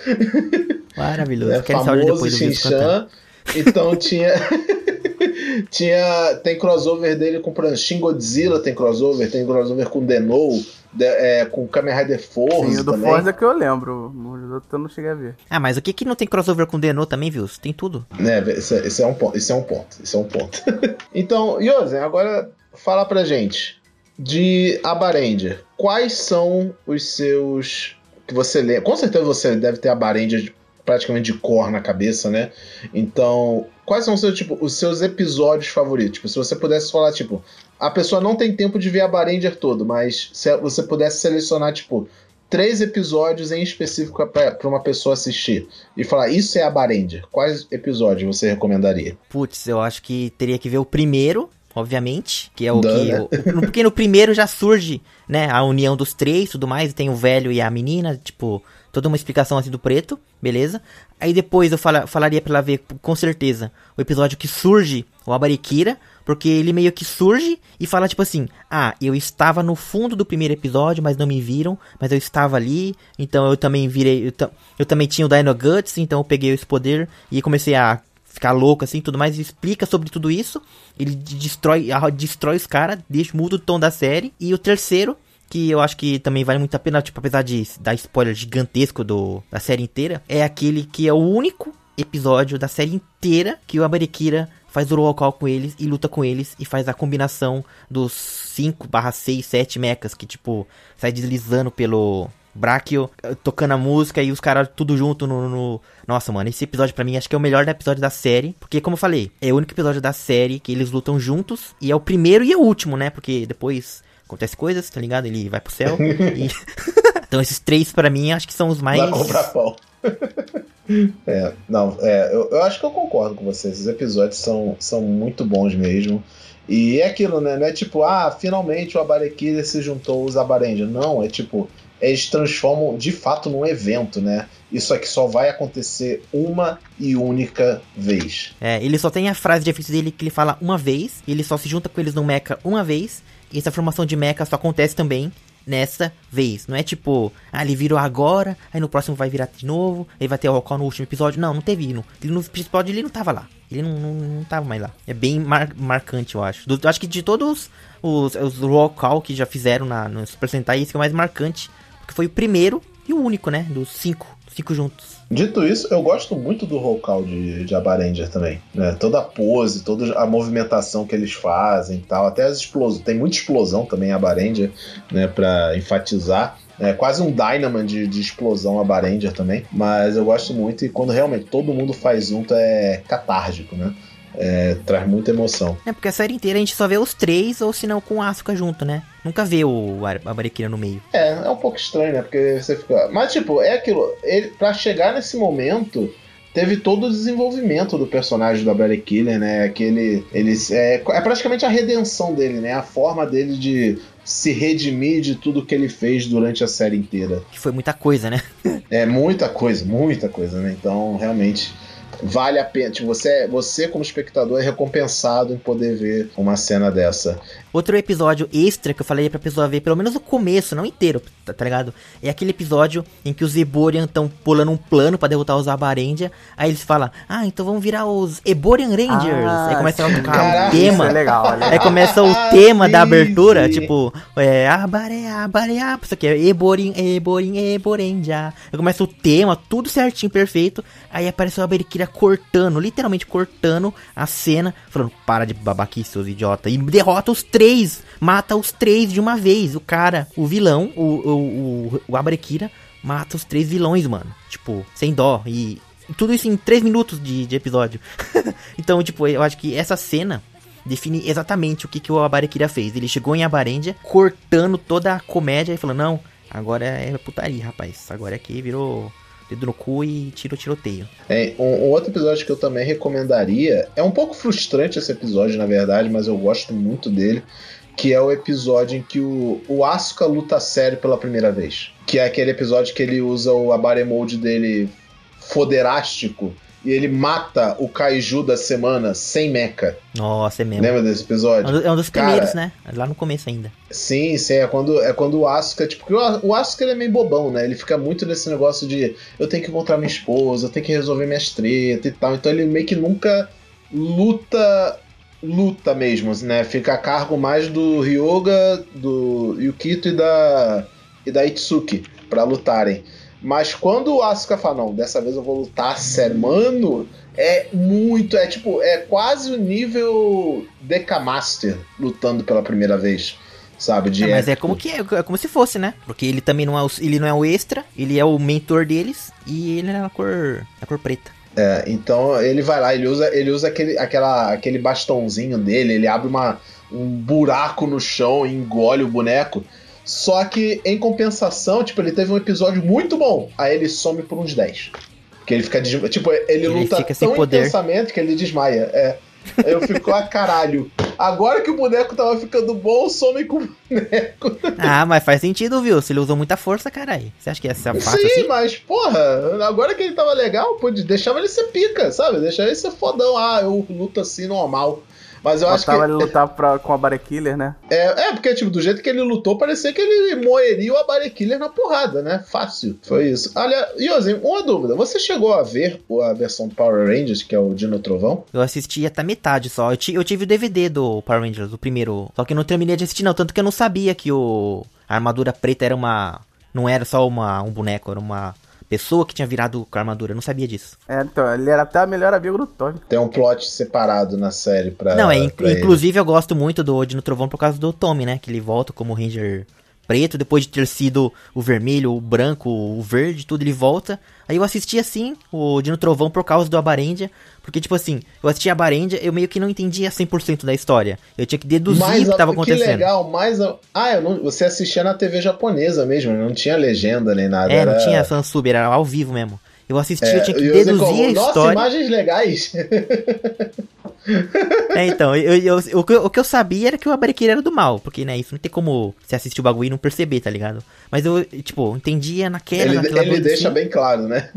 Maravilhoso. É Quero famoso depois do. Shin-chan. Então tinha. tinha. Tem crossover dele com exemplo, Shin Godzilla, tem crossover, tem crossover com Denou, de- é, com Kamen Rider Force. Sim, o do também. Forza que eu lembro. Os outros eu não cheguei a ver. Ah, mas o que que não tem crossover com Denô também, viu? Tem tudo. Né, esse, é- esse é um ponto. Esse é um ponto. Esse é um ponto. então, Yosen, agora fala pra gente de Abarendia. Quais são os seus. Que você lê. Com certeza você deve ter Abarendia de- praticamente de cor na cabeça, né? Então, quais são os seus, tipo, os seus episódios favoritos? Tipo, se você pudesse falar, tipo, a pessoa não tem tempo de ver a Barendia todo, mas se você pudesse selecionar, tipo, três episódios em específico pra pra uma pessoa assistir e falar, isso é a Barendia, quais episódios você recomendaria? Putz, eu acho que teria que ver o primeiro, obviamente, que é o Dá, que... né? o- porque no primeiro já surge, né, a união dos três e tudo mais, tem o velho e a menina, tipo, toda uma explicação assim do preto, beleza? Aí depois eu fala- falaria pra ela ver, com certeza, o episódio que surge o Abarikira, porque ele meio que surge e fala tipo assim: Ah, eu estava no fundo do primeiro episódio, mas não me viram, mas eu estava ali, então eu também virei. Eu, eu também tinha o Dino Guts, então eu peguei esse poder e comecei a ficar louco assim tudo mais. Explica sobre tudo isso. Ele de- destrói, destrói os caras, deixa muda o tom da série. E o terceiro. Que eu acho que também vale muito a pena, tipo, apesar de dar spoiler gigantesco do, da série inteira, é aquele que é o único episódio da série inteira que o Abarekira faz o roll call com eles e luta com eles e faz a combinação dos 5 barra 6, 7 mechas que, tipo, sai deslizando pelo Brachio, tocando a música e os caras tudo junto no, no, Nossa, mano, esse episódio para mim acho que é o melhor episódio da série, porque como eu falei, é o único episódio da série que eles lutam juntos e é o primeiro e é o último, né? Porque depois acontece coisas, tá ligado? Ele vai pro céu. e... então esses três para mim acho que são os mais. Vai comprar pão. é, não, é, eu, eu, acho que eu concordo com você. Esses episódios são, são muito bons mesmo. E é aquilo, né? Não é tipo, ah, finalmente o Abarekida se juntou os Abarenja. Não, é tipo, eles transformam de fato num evento, né? Isso aqui só vai acontecer uma e única vez. É, ele só tem a frase de efeito dele que ele fala uma vez, ele só se junta com eles no mecha uma vez, e essa formação de mecha só acontece também nessa vez. Não é tipo, ah, ele virou agora, aí no próximo vai virar de novo, aí vai ter o Rockall no último episódio. Não, não teve. No, no episódio ele não tava lá. Ele não, não, não tava mais lá. É bem mar, marcante, eu acho. Do, acho que de todos os, os Rockall que já fizeram na, no Super Sentai, esse que é o mais marcante. Porque foi o primeiro e o único, né? Dos cinco. Cinco juntos. Dito isso, eu gosto muito do Rocal de, de Abaranger também. Né? Toda a pose, toda a movimentação que eles fazem tal. Até as explosões. Tem muita explosão também Abaranger, né? Pra enfatizar. É quase um Dynaman de, de explosão a Baranger também. Mas eu gosto muito e quando realmente todo mundo faz junto é catárgico, né? É, traz muita emoção. É, porque a série inteira a gente só vê os três, ou se não com o Asuka junto, né? Nunca vê o Abarekira no meio. É, é um pouco estranho, né? Porque você fica. Mas, tipo, é aquilo. Ele, pra chegar nesse momento, teve todo o desenvolvimento do personagem do Barry Killer, né? Aquele. Ele, é, é praticamente a redenção dele, né? A forma dele de se redimir de tudo que ele fez durante a série inteira. Que foi muita coisa, né? é, muita coisa, muita coisa, né? Então, realmente vale a pena. Tipo, você, você, como espectador, é recompensado em poder ver uma cena dessa. Outro episódio extra que eu falei pra pessoa ver, pelo menos o começo, não inteiro, tá, tá ligado? É aquele episódio em que os Eborian estão pulando um plano para derrotar os Abarendia. Aí eles falam, ah, então vamos virar os Eborian Rangers. Ah, aí começa a tocar Caraca, o tema. É legal, legal. Aí começa o tema da abertura, sim. tipo, é, Abare, Abare, isso aqui é Eborin, Eborin, Eborendia. Aí começa o tema, tudo certinho, perfeito. Aí aparece o Aberikira cortando, literalmente cortando a cena, falando, para de babaquice, seus idiotas. E derrota os três, mata os três de uma vez. O cara, o vilão, o, o, o, o Aberikira, mata os três vilões, mano. Tipo, sem dó. E tudo isso em três minutos de, de episódio. então, tipo, eu acho que essa cena define exatamente o que, que o Abarekira fez. Ele chegou em Abarendia, cortando toda a comédia e falou: Não, agora é putaria, rapaz. Agora aqui virou dedo no cu e tiro tiroteio. É, um, um, outro episódio que eu também recomendaria, é um pouco frustrante esse episódio, na verdade, mas eu gosto muito dele, que é o episódio em que o, o Asuka luta sério pela primeira vez. Que é aquele episódio que ele usa o Abare Mode dele foderástico e ele mata o Kaiju da semana sem mecha. Nossa, é mesmo. Lembra desse episódio? É um dos primeiros, Cara, né? Lá no começo ainda. Sim, sim. É quando, é quando o Asuka. Tipo, o Asuka ele é meio bobão, né? Ele fica muito nesse negócio de eu tenho que encontrar minha esposa, eu tenho que resolver minhas tretas e tal. Então ele meio que nunca luta. Luta mesmo, né? Fica a cargo mais do Ryoga, do Yukito e da. e da Itsuki para lutarem. Mas quando o Asuka fala, não, dessa vez eu vou lutar sério, mano, é muito, é tipo, é quase o nível Deca Master lutando pela primeira vez. Sabe, de é, mas é como que é, é como se fosse, né? Porque ele também não é o, ele não é o extra, ele é o mentor deles e ele é na cor, na cor preta. É, então ele vai lá, ele usa, ele usa aquele, aquela, aquele bastãozinho dele, ele abre uma, um buraco no chão e engole o boneco. Só que, em compensação, tipo, ele teve um episódio muito bom. Aí ele some por uns 10. Porque ele fica. Tipo, ele, ele luta tão poder. intensamente que ele desmaia. É. Eu fico, ah, caralho. Agora que o boneco tava ficando bom, some com o boneco. Ah, mas faz sentido, viu? Se ele usou muita força, caralho. Você acha que essa fácil Sim, assim? mas, porra, agora que ele tava legal, pô, deixava ele ser pica, sabe? Deixava ele ser fodão. Ah, eu luto assim normal. Mas eu acho que. ele lutar pra, com a Bare Killer, né? É, é, porque, tipo, do jeito que ele lutou, parecia que ele moeria o Bare Killer na porrada, né? Fácil. Foi isso. Olha, Yosin, uma dúvida. Você chegou a ver a versão do Power Rangers, que é o Dino Trovão? Eu assisti até metade só. Eu, eu tive o DVD do Power Rangers, o primeiro. Só que eu não terminei de assistir, não. Tanto que eu não sabia que o a armadura preta era uma. Não era só uma, um boneco, era uma pessoa que tinha virado com a armadura. Eu não sabia disso. É, então, ele era até o melhor amigo do Tommy. Tem um plot separado na série pra. Não, é, pra ele. inclusive eu gosto muito do Odin no Trovão por causa do Tommy, né? Que ele volta como Ranger preto, depois de ter sido o vermelho, o branco, o verde, tudo, ele volta. Aí eu assisti assim, o Dino Trovão por causa do Abarendia, porque tipo assim, eu assisti Abarendia, eu meio que não entendia 100% da história. Eu tinha que deduzir Mas, o que tava que acontecendo. legal, mas. Ah, eu não- você assistia na TV japonesa mesmo, não tinha legenda nem nada. É, não era- tinha fansub, era ao vivo mesmo. Eu assisti, eu tinha que É, deduzir como, a Nossa, história. imagens legais. É, então, eu, eu- o, que eu, o que eu sabia era que o Abarequeira era do mal, porque, né, isso não tem como você assistir o bagulho e não perceber, tá ligado? Mas eu, tipo, entendia naquela, ele naquela ele deixa assim. bem claro, né?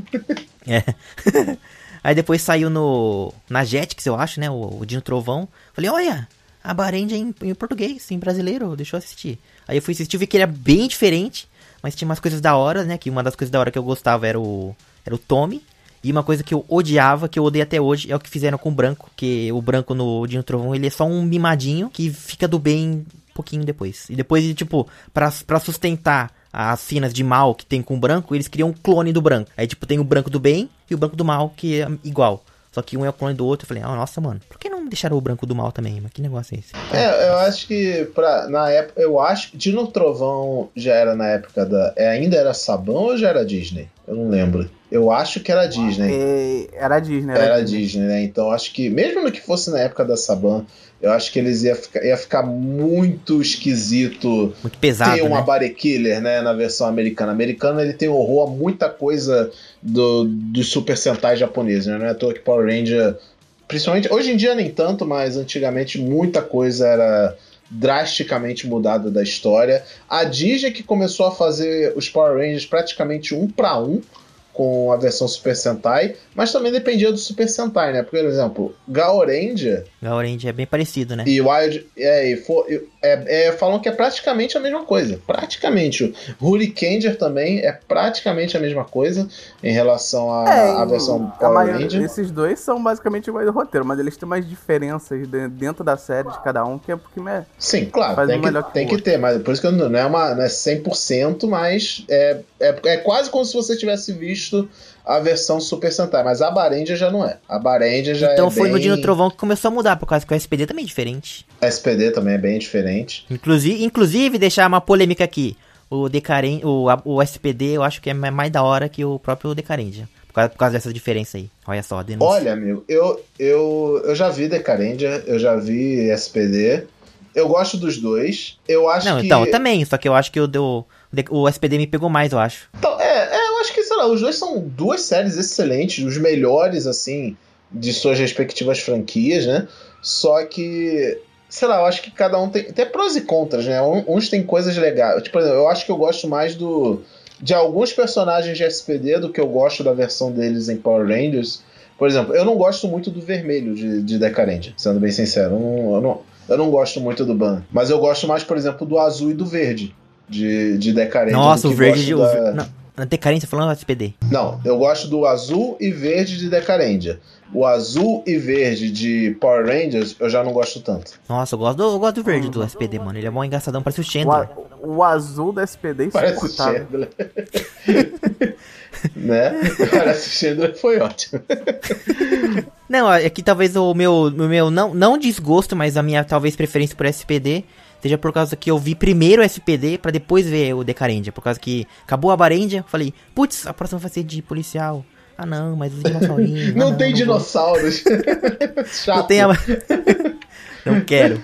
É. Aí depois saiu no. Na Jetix, eu acho, né? O, o Dino Trovão. Falei, olha, a Barendia em, em português, em brasileiro, deixa eu assistir. Aí eu fui assistir, vi que ele era bem diferente, mas tinha umas coisas da hora, né? Que uma das coisas da hora que eu gostava era o. Era o Tommy. E uma coisa que eu odiava, que eu odeio até hoje, é o que fizeram com o branco. Que o branco no Dino Trovão, ele é só um mimadinho que fica do bem um pouquinho depois. E depois, tipo, pra sustentar as cenas de mal que tem com o branco, eles criam um clone do branco. Aí, tipo, tem o branco do bem e o branco do mal, que é igual. Só que um é o clone do outro. Eu falei, ah, nossa, mano, por que não deixaram o branco do mal também? Mas que negócio é esse? É, eu acho que pra, na época, eu acho que Dino Trovão já era na época da, é, ainda era Sabão ou já era Disney? Eu não lembro. Eu acho que era Disney. E era a Disney, era, Era Disney, né? Então acho que, mesmo no que fosse na época da Saban, eu acho que eles ia ficar, ia ficar muito esquisito Muito pesado, ter uma né? Body Killer, né, na versão americana. Americana ele tem horror a muita coisa do, dos Super Sentai japoneses, né? Não é à toa que Power Ranger, principalmente, hoje em dia nem tanto, mas antigamente muita coisa era drasticamente mudada da história. A Disney que começou a fazer os Power Rangers praticamente um para um com a versão Super Sentai, mas também dependia do Super Sentai, né? Por exemplo, Gaoranger Gaurange é bem parecido, né? e Wild. É, e for- é, é, falam que é praticamente a mesma coisa. Praticamente. O Hurricaneer também é praticamente a mesma coisa em relação à É, à versão a Power maioria- Ranger. Esses dois são basicamente iguais do roteiro, mas eles têm mais diferenças de- dentro da série de cada um, que é porque né, Sim, claro, Faz tem, um que, melhor que tem que ter, mas por isso que eu não não é, uma, não é 100%, mas é, é, é quase como se você tivesse visto a versão Super Sentai, mas a Barendia já não é. A Barendia já Então é foi bem... no Dino Trovão que começou a mudar, por causa que o SPD também é diferente. SPD também é bem diferente. Inclusive, inclusive deixar uma polêmica aqui. O Decaren, o, a- o SPD eu acho que é mais da hora que o próprio Decarendia. Por causa, por causa dessa diferença aí. Olha só, a denúncia. Olha, amigo, eu, eu, eu já vi Decarendia, eu já vi SPD. Eu gosto dos dois. Eu acho Não, que. então, eu também, só que eu acho que o, do, o SPD me pegou mais, eu acho. Então, é, é, eu acho que, sei lá, os dois são duas séries excelentes, os melhores, assim, de suas respectivas franquias, né? Só que, sei lá, eu acho que cada um tem. Tem prós e contras, né? Uns tem coisas legais. Tipo, por exemplo, eu acho que eu gosto mais do. De alguns personagens de SPD do que eu gosto da versão deles em Power Rangers. Por exemplo, eu não gosto muito do vermelho de, de sendo bem sincero. Eu não, eu, não, eu não gosto muito do Ban. Mas eu gosto mais, por exemplo, do azul e do verde de, de Decarendia. Nossa, do o verde. o da- ver- Não, na Decarendia falando do SPD. não, eu gosto do azul e verde de Decarendia. O azul e verde de Power Rangers eu já não gosto tanto. Nossa, eu gosto do, eu gosto do verde do SPD, mano. Ele é mó engraçadão, parece o o, Chandler. a- o azul da SPD é Parece o. Chandler. né? Parece o Chandler foi ótimo. Não, é que talvez o meu, o meu não, não desgosto, mas a minha talvez preferência por SPD seja por causa que eu vi primeiro o SPD pra depois ver o Decarendia. Por causa que acabou a Barendia, falei, putz, a próxima vai ser de policial. Ah não, mas os dinossaurinhos. Não, ah, tem vou. dinossauros. Chato. Não tem a... Não quero.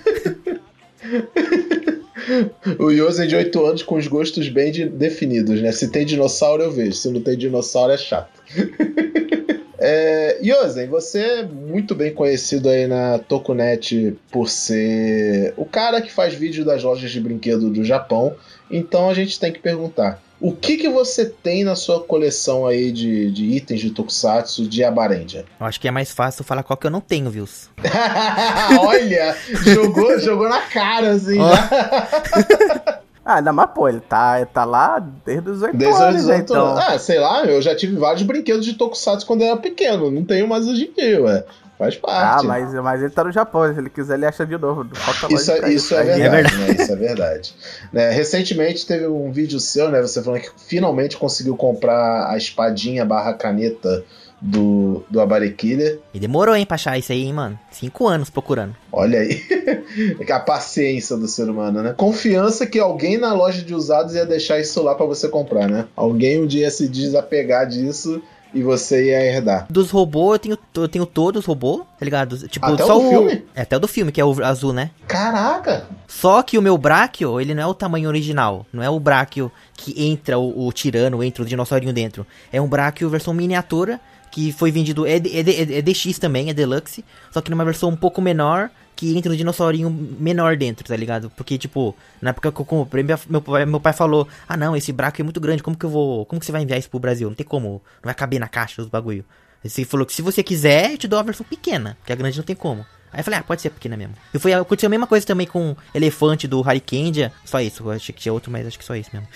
O Yosen de 8 anos com os gostos bem de- definidos, né? Se tem dinossauro eu vejo, se não tem dinossauro é chato. É, Yosen, você é muito bem conhecido aí na Tokunet por ser o cara que faz vídeo das lojas de brinquedo do Japão. Então a gente tem que perguntar: o que, que você tem na sua coleção aí de, de itens de Tokusatsu de Abarendia? Eu acho que é mais fácil falar qual que eu não tenho, Vils. Olha, jogou, jogou na cara assim. Já. Ah, não, mas pô, ele tá, tá lá desde os 8 Desde os anos, né, 18 então. anos. Ah, sei lá, eu já tive vários brinquedos de Tokusatsu quando eu era pequeno. Não tenho mais hoje em dia, ué. Faz parte. Ah, mas, mas ele tá no Japão, se ele quiser ele acha de novo. Falta Isso, é, isso é verdade, verdade. né? Isso é verdade. Né, recentemente teve um vídeo seu, né? Você falando que finalmente conseguiu comprar a espadinha barra caneta do, do Abare Killer. E demorou, hein, pra achar isso aí, hein, mano. Cinco anos procurando. Olha aí. a paciência do ser humano, né? Confiança que alguém na loja de usados ia deixar isso lá pra você comprar, né? Alguém um dia ia se desapegar disso e você ia herdar. Dos robôs, eu tenho, eu tenho todos os robôs, tá ligado? Tipo, Até o só do filme? É, até o do filme, que é o azul, né? Caraca! Só que o meu Brachio, ele não é o tamanho original. Não é o Brachio que entra o, o tirano, entra o dinossaurinho dentro. É um Brachio versão miniatura, que foi vendido, é, é, de- é DX também, é Deluxe. Só que numa versão um pouco menor, que entra um dinossaurinho menor dentro, tá ligado? Porque, tipo, na época que eu comprei, minha- meu pai, meu pai falou, ah não, esse Brachio é muito grande, como que eu vou, como que você vai enviar isso pro Brasil? Não tem como, não vai caber na caixa os bagulho. Ele falou que se você quiser, eu te dou a versão pequena, que a grande não tem como. Aí eu falei, ah, pode ser pequena mesmo. E foi, aconteceu a mesma coisa também com o elefante do Harikendia. Só isso, eu achei que tinha outro, mas acho que só isso mesmo.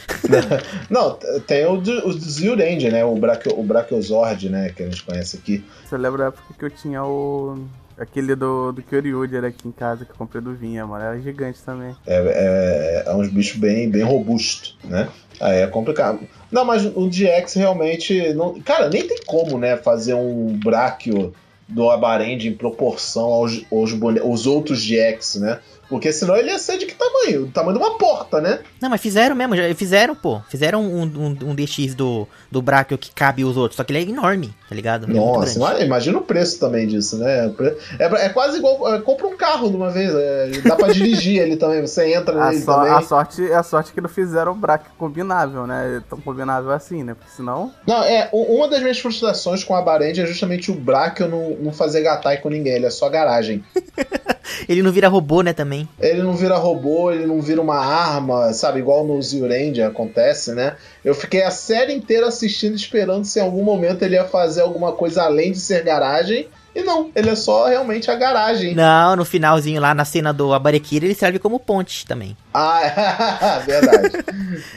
Não, tem o o do Zyurend, né? O, Brachio, o Brachiosaurus, né? Que a gente conhece aqui. Você lembra da época que eu tinha o. Aquele do, do Kyoryuger aqui em casa que eu comprei do Vinha, mano. Era gigante também. É, é, é uns bichos bem, bem robustos, né? Aí é complicado. Não, mas o DX realmente. Não, cara, nem tem como, né? Fazer um Brachio do Abarend em proporção aos, aos, bone- aos outros GX, né? Porque senão ele ia ser de que tamanho? Do tamanho de uma porta, né? Não, mas fizeram mesmo, já fizeram, pô. Fizeram um, um, um DX do, do Brachio que cabe os outros, só que ele é enorme, tá ligado? Ele é Nossa, ima- imagina o preço também disso, né? É, é quase igual. é, compra um carro de uma vez. é, dá pra dirigir ele também. Você entra A, nele só- também. a sorte, a sorte que não fizeram o braque combinável, né? Tão combinável assim, né? Porque senão. Não, é. Uma das minhas frustrações com a Barend é justamente o Brachio não, não fazer gatai com ninguém. Ele é só garagem. Ele não vira robô, né, também. Ele não vira robô, ele não vira uma arma, sabe? Igual no Zyurend acontece, né? Eu fiquei a série inteira assistindo, esperando se em algum momento ele ia fazer alguma coisa além de ser garagem. E não, ele é só realmente a garagem. Não, no finalzinho lá, na cena do Abarekira, ele serve como ponte também. Ah, verdade.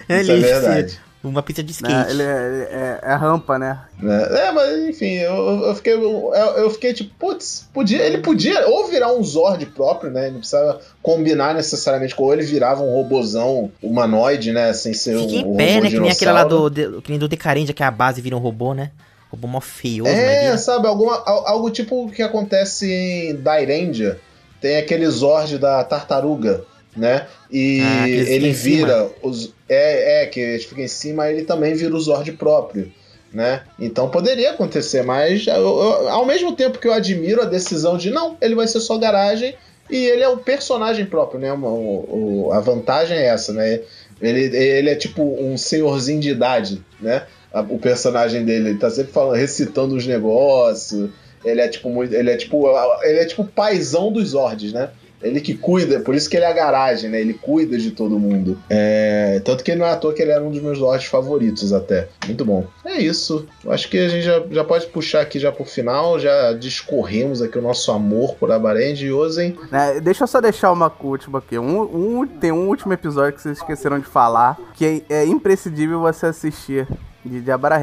Isso é verdade. Uma pista de né, skate. ele é, é, é rampa, né? né? É, mas enfim, eu, eu fiquei. Eu, eu fiquei tipo, putz, podia, ele podia ou virar um Zord próprio, né? Não precisava combinar necessariamente com ou ele virava um robozão humanoide, né? Sem ser Fica um, em um pé, robô né? Que nem aquele lá do, de- que nem do Decarendia, que a base vira um robô, né? Robô mó feioso, mas É, vira. sabe, alguma, al- algo tipo o que acontece em Dairendia. Tem aquele Zord da tartaruga, né? E Ah, ele vira. Os, é, é, que ele fica em cima, ele também vira o Zord próprio. Né? Então poderia acontecer, mas eu- eu- ao mesmo tempo que eu admiro a decisão de não, ele vai ser só garagem e ele é o personagem próprio, né? O- o- a vantagem é essa, né? Ele, ele é tipo um senhorzinho de idade, né? O personagem dele, ele tá sempre falando, recitando os negócios. Ele é tipo muito, ele é tipo, ele é tipo o paizão dos Zords, né? Ele que cuida, por isso que ele é a garagem, né? Ele cuida de todo mundo. É, tanto que não é à toa que ele era um dos meus Zords favoritos até. Muito bom. É isso. Acho que a gente já, já pode puxar aqui já pro final. Já discorremos aqui o nosso amor por Abarend e Ozen. Né, Deixa eu só deixar uma última aqui. Um, um- tem um último episódio que vocês esqueceram de falar, que é, é imprescindível você assistir de Diabara.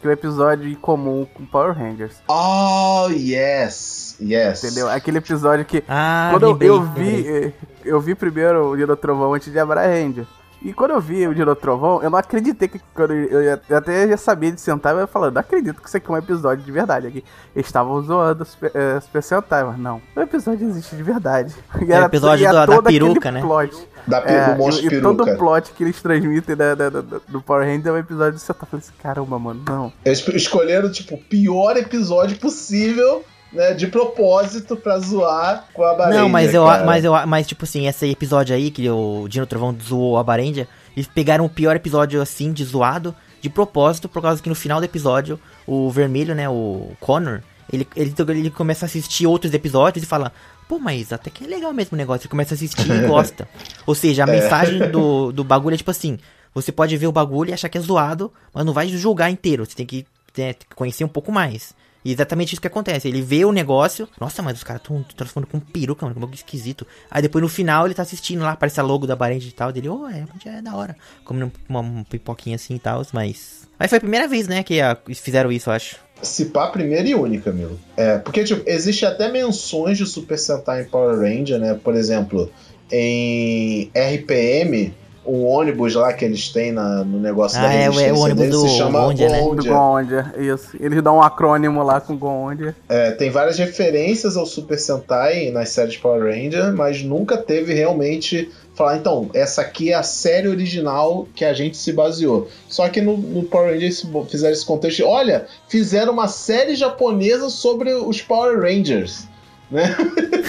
Que o episódio em comum com Power Rangers. Oh, yes! Yes. Entendeu? Aquele episódio que Ah, quando eu- eu, vi, eh, eu vi primeiro o Dino Trovão antes de Abra Ranger. E quando eu vi o Dino Trovão, eu não acreditei que quando eu, ia- eu até já sabia de sentar, eu ia falando, não acredito que isso aqui é um episódio de verdade aqui. Eles estavam zoando os Super, eh, Super Sentai, mas não. O episódio existe de verdade. E É o episódio e é da- peruca, né? Plot. Da, pe- É, do monstro e, e todo o plot que eles transmitem da, da- da- do Power Ranger é um episódio de sentar. Eu falei assim, caramba, mano, não. Eles escolheram, tipo, o pior episódio possível, né? De propósito pra zoar com a Barendia, Não, mas eu, cara. mas eu, mas tipo assim, esse episódio aí que o Dino Trovão zoou a Barendia, eles pegaram o pior episódio assim, de zoado, de propósito, por causa que no final do episódio, o vermelho, né, o Connor, ele, ele, ele começa a assistir outros episódios e fala, pô, mas até que é legal mesmo o negócio, ele começa a assistir e gosta. Ou seja, a mensagem do, do bagulho é tipo assim, você pode ver o bagulho e achar que é zoado, mas não vai julgar inteiro, você tem que né, conhecer um pouco mais. E exatamente isso que acontece. Ele vê o negócio. Nossa, mas os caras estão transformando com peruca, mano. Que bagulho esquisito. Aí depois no final ele tá assistindo lá, aparece a logo da Barend e tal. Dele, oh, é, é da hora. Comendo uma, uma pipoquinha assim e tal, mas. Mas foi a primeira vez, né, que a, fizeram isso, eu acho. Se pá, primeira e única, meu. É, porque, tipo, existe até menções de Super Sentai em Power Ranger, né? Por exemplo, em RPM, o ônibus lá que eles têm na, no negócio Ah, da é, é o ônibus deles do se chama Gondia, né? Do Gondia. Gondia, isso. Eles dão um acrônimo lá com Gondia. É, tem várias referências ao Super Sentai nas séries Power Ranger, mas nunca teve realmente falar, então, essa aqui é a série original que a gente se baseou. Só que no, no Power Ranger eles fizeram esse contexto. de, Olha, fizeram uma série japonesa sobre os Power Rangers. Né?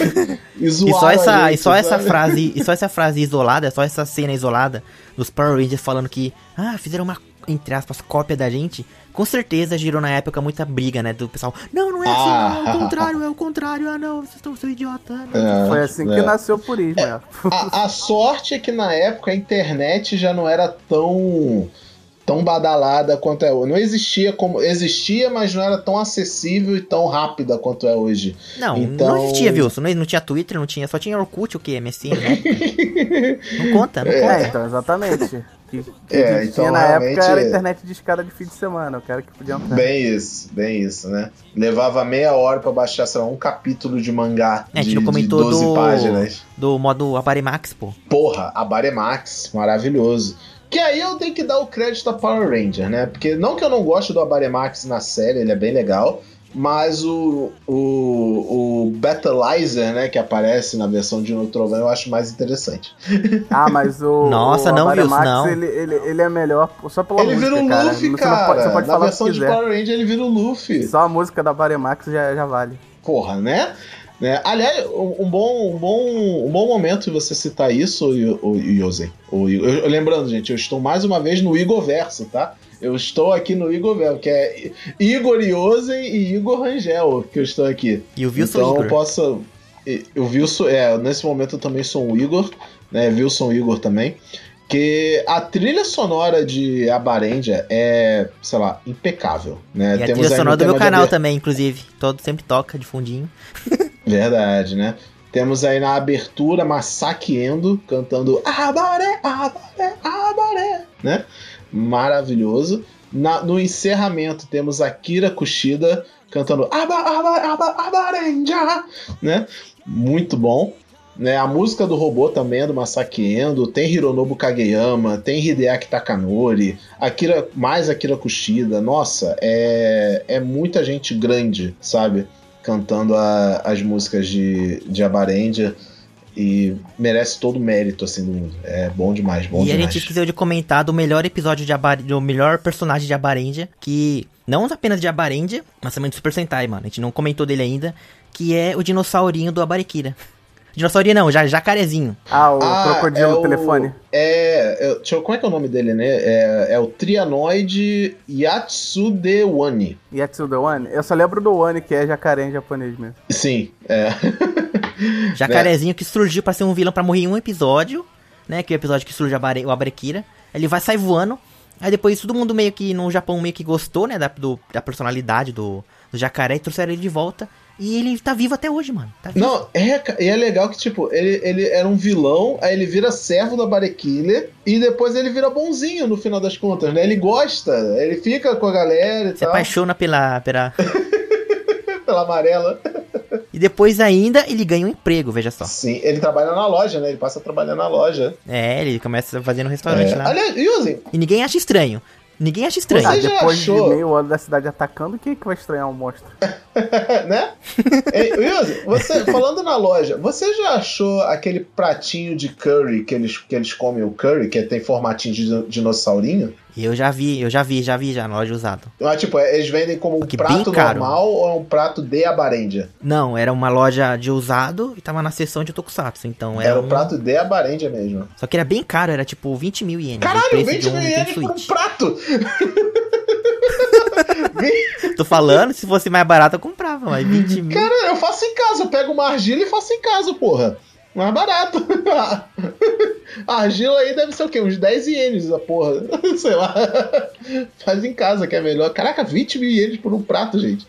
e, E só a essa, gente, e só essa frase, e só essa frase isolada, só essa cena isolada dos Power Rangers falando que, ah, fizeram uma entre aspas cópia da gente. Com certeza girou na época muita briga, né, do pessoal. Não, não é assim, Ah. não, é o contrário, é o contrário. Ah, não, vocês estão sendo idiota. ah, não. É, Foi assim é. que nasceu o purismo, é. A, a sorte é que na época a internet já não era tão tão badalada quanto é hoje. Não existia como existia, mas não era tão acessível e tão rápida quanto é hoje. Não, Então- não existia, Wilson. Não, não tinha Twitter, não tinha. Só tinha Orkut, o que? MSN, né? não conta, não conta. É, então, exatamente. Que, que É, existia então, na época era é. internet de escada de fim de semana. O cara que podia entrar. Bem isso, bem isso, né? Levava meia hora pra baixar, sei lá, um capítulo de mangá É, de, não de comentou 12 do, páginas. do modo Aparemax, pô. Porra, a Baremax, maravilhoso. Que aí eu tenho que dar o crédito a Power Ranger, né? Porque não que eu não goste do Abaremax na série, ele é bem legal. Mas o, o, o Battleizer, né, que aparece na versão de Neutrovão, eu acho mais interessante. Ah, mas o. Nossa, o não, Abaremax, Wilson, não. Ele, ele, ele é melhor só pela ele música, vira o cara. Luffy, Você cara. pode, você pode na falar o que versão de quiser. Power Ranger ele vira o Luffy. Só a música da Baremax já, já vale. Porra, né? Né? Aliás, um um bom, um, bom, um bom momento de você citar isso, o, o. O, eu- lembrando, gente, eu estou mais uma vez no Igor Verso, tá? Eu estou aqui no Igor Verso, que é Igor Yosen e Igor Rangel, que eu estou aqui. E o Wilson então Igor. eu posso. Eu Wilson, é, nesse momento eu também sou um Igor, né? Wilson Igor também. Que a trilha sonora de Abarendia é, sei lá, impecável. Né? E a Temos trilha sonora no do meu canal também, inclusive. Todo sempre toca de fundinho. Verdade, né? Temos aí na abertura Massaqueendo cantando Abaré, Abaré, Abaré, né? Maravilhoso. Na- no encerramento temos Akira Kushida cantando Aba, Aba, Aba, Abarenja, né? Muito bom. Né, a música do robô também é do Masakiendo, tem Hironobu Kageyama, tem Hideaki Takanori, Akira, mais Akira Kushida. Nossa, é, é muita gente grande, sabe? Cantando a- as músicas de, de Abarendia e merece todo o mérito assim do mundo. É bom demais, bom e a demais. gente esqueceu de comentar do melhor episódio de Abar... do melhor personagem de Abarendia, que não apenas de Abarendia, mas também do Super Sentai, mano. A gente não comentou dele ainda, que é o dinossaurinho do Abarekira. Dinossaurinho não, já jacarezinho. Ah, o Ah, crocodilo é o- telefone. É, é, deixa eu, como é que é o nome dele, né? É, é o Trianoide Yatsudewani. Yatsu the One? Eu só lembro do One, que é jacaré em japonês mesmo. Sim, é. Jacarezinho que surgiu pra ser um vilão pra morrer em um episódio, né? Que é o episódio que surge Abare... o Abarekira. Ele vai sair voando. Aí depois todo mundo meio que no Japão meio que gostou, né? Da, do- da personalidade do, do jacaré e trouxeram ele de volta. E ele tá vivo até hoje, mano. Tá. Não, é, e é legal que, tipo, ele, ele era um vilão, aí ele vira servo da Barekiller e depois ele vira bonzinho no final das contas, né? Ele gosta, ele fica com a galera e Se tal, apaixona pela, pela. pela amarela. E depois ainda ele ganha um emprego, veja só. Sim, ele trabalha na loja, né? Ele passa a trabalhar na loja. É, ele começa fazendo um restaurante É. lá. Aliás, E ninguém acha estranho. Ninguém acha estranho. Ah, Você já depois achou? de meio ano da cidade atacando, quem é que vai estranhar um monstro? né? Ei, Yuzi, você, falando na loja, você já achou aquele pratinho de curry que eles, que eles comem o curry, que tem formatinho de dino- Eu já vi, eu já vi, já vi já na loja usado. Mas, tipo, eles vendem como um prato normal ou é um prato de abarendia? Não, era uma loja de usado e tava na seção de Tokusatsu. Então era, Era o um- prato de abarendia mesmo. Só que era bem caro, era tipo 20 mil ienes. Caralho, preço 20 de um mil Nintendo ienes por um prato! Tô falando, se fosse mais barato eu comprava, mas 20 mil. Cara, eu faço em casa, eu pego uma argila e faço em casa, porra. Mais barato. A argila aí deve ser o quê? Uns 10 ienes, a porra. Sei lá. Faz em casa que é melhor. Caraca, 20 mil ienes por um prato, gente.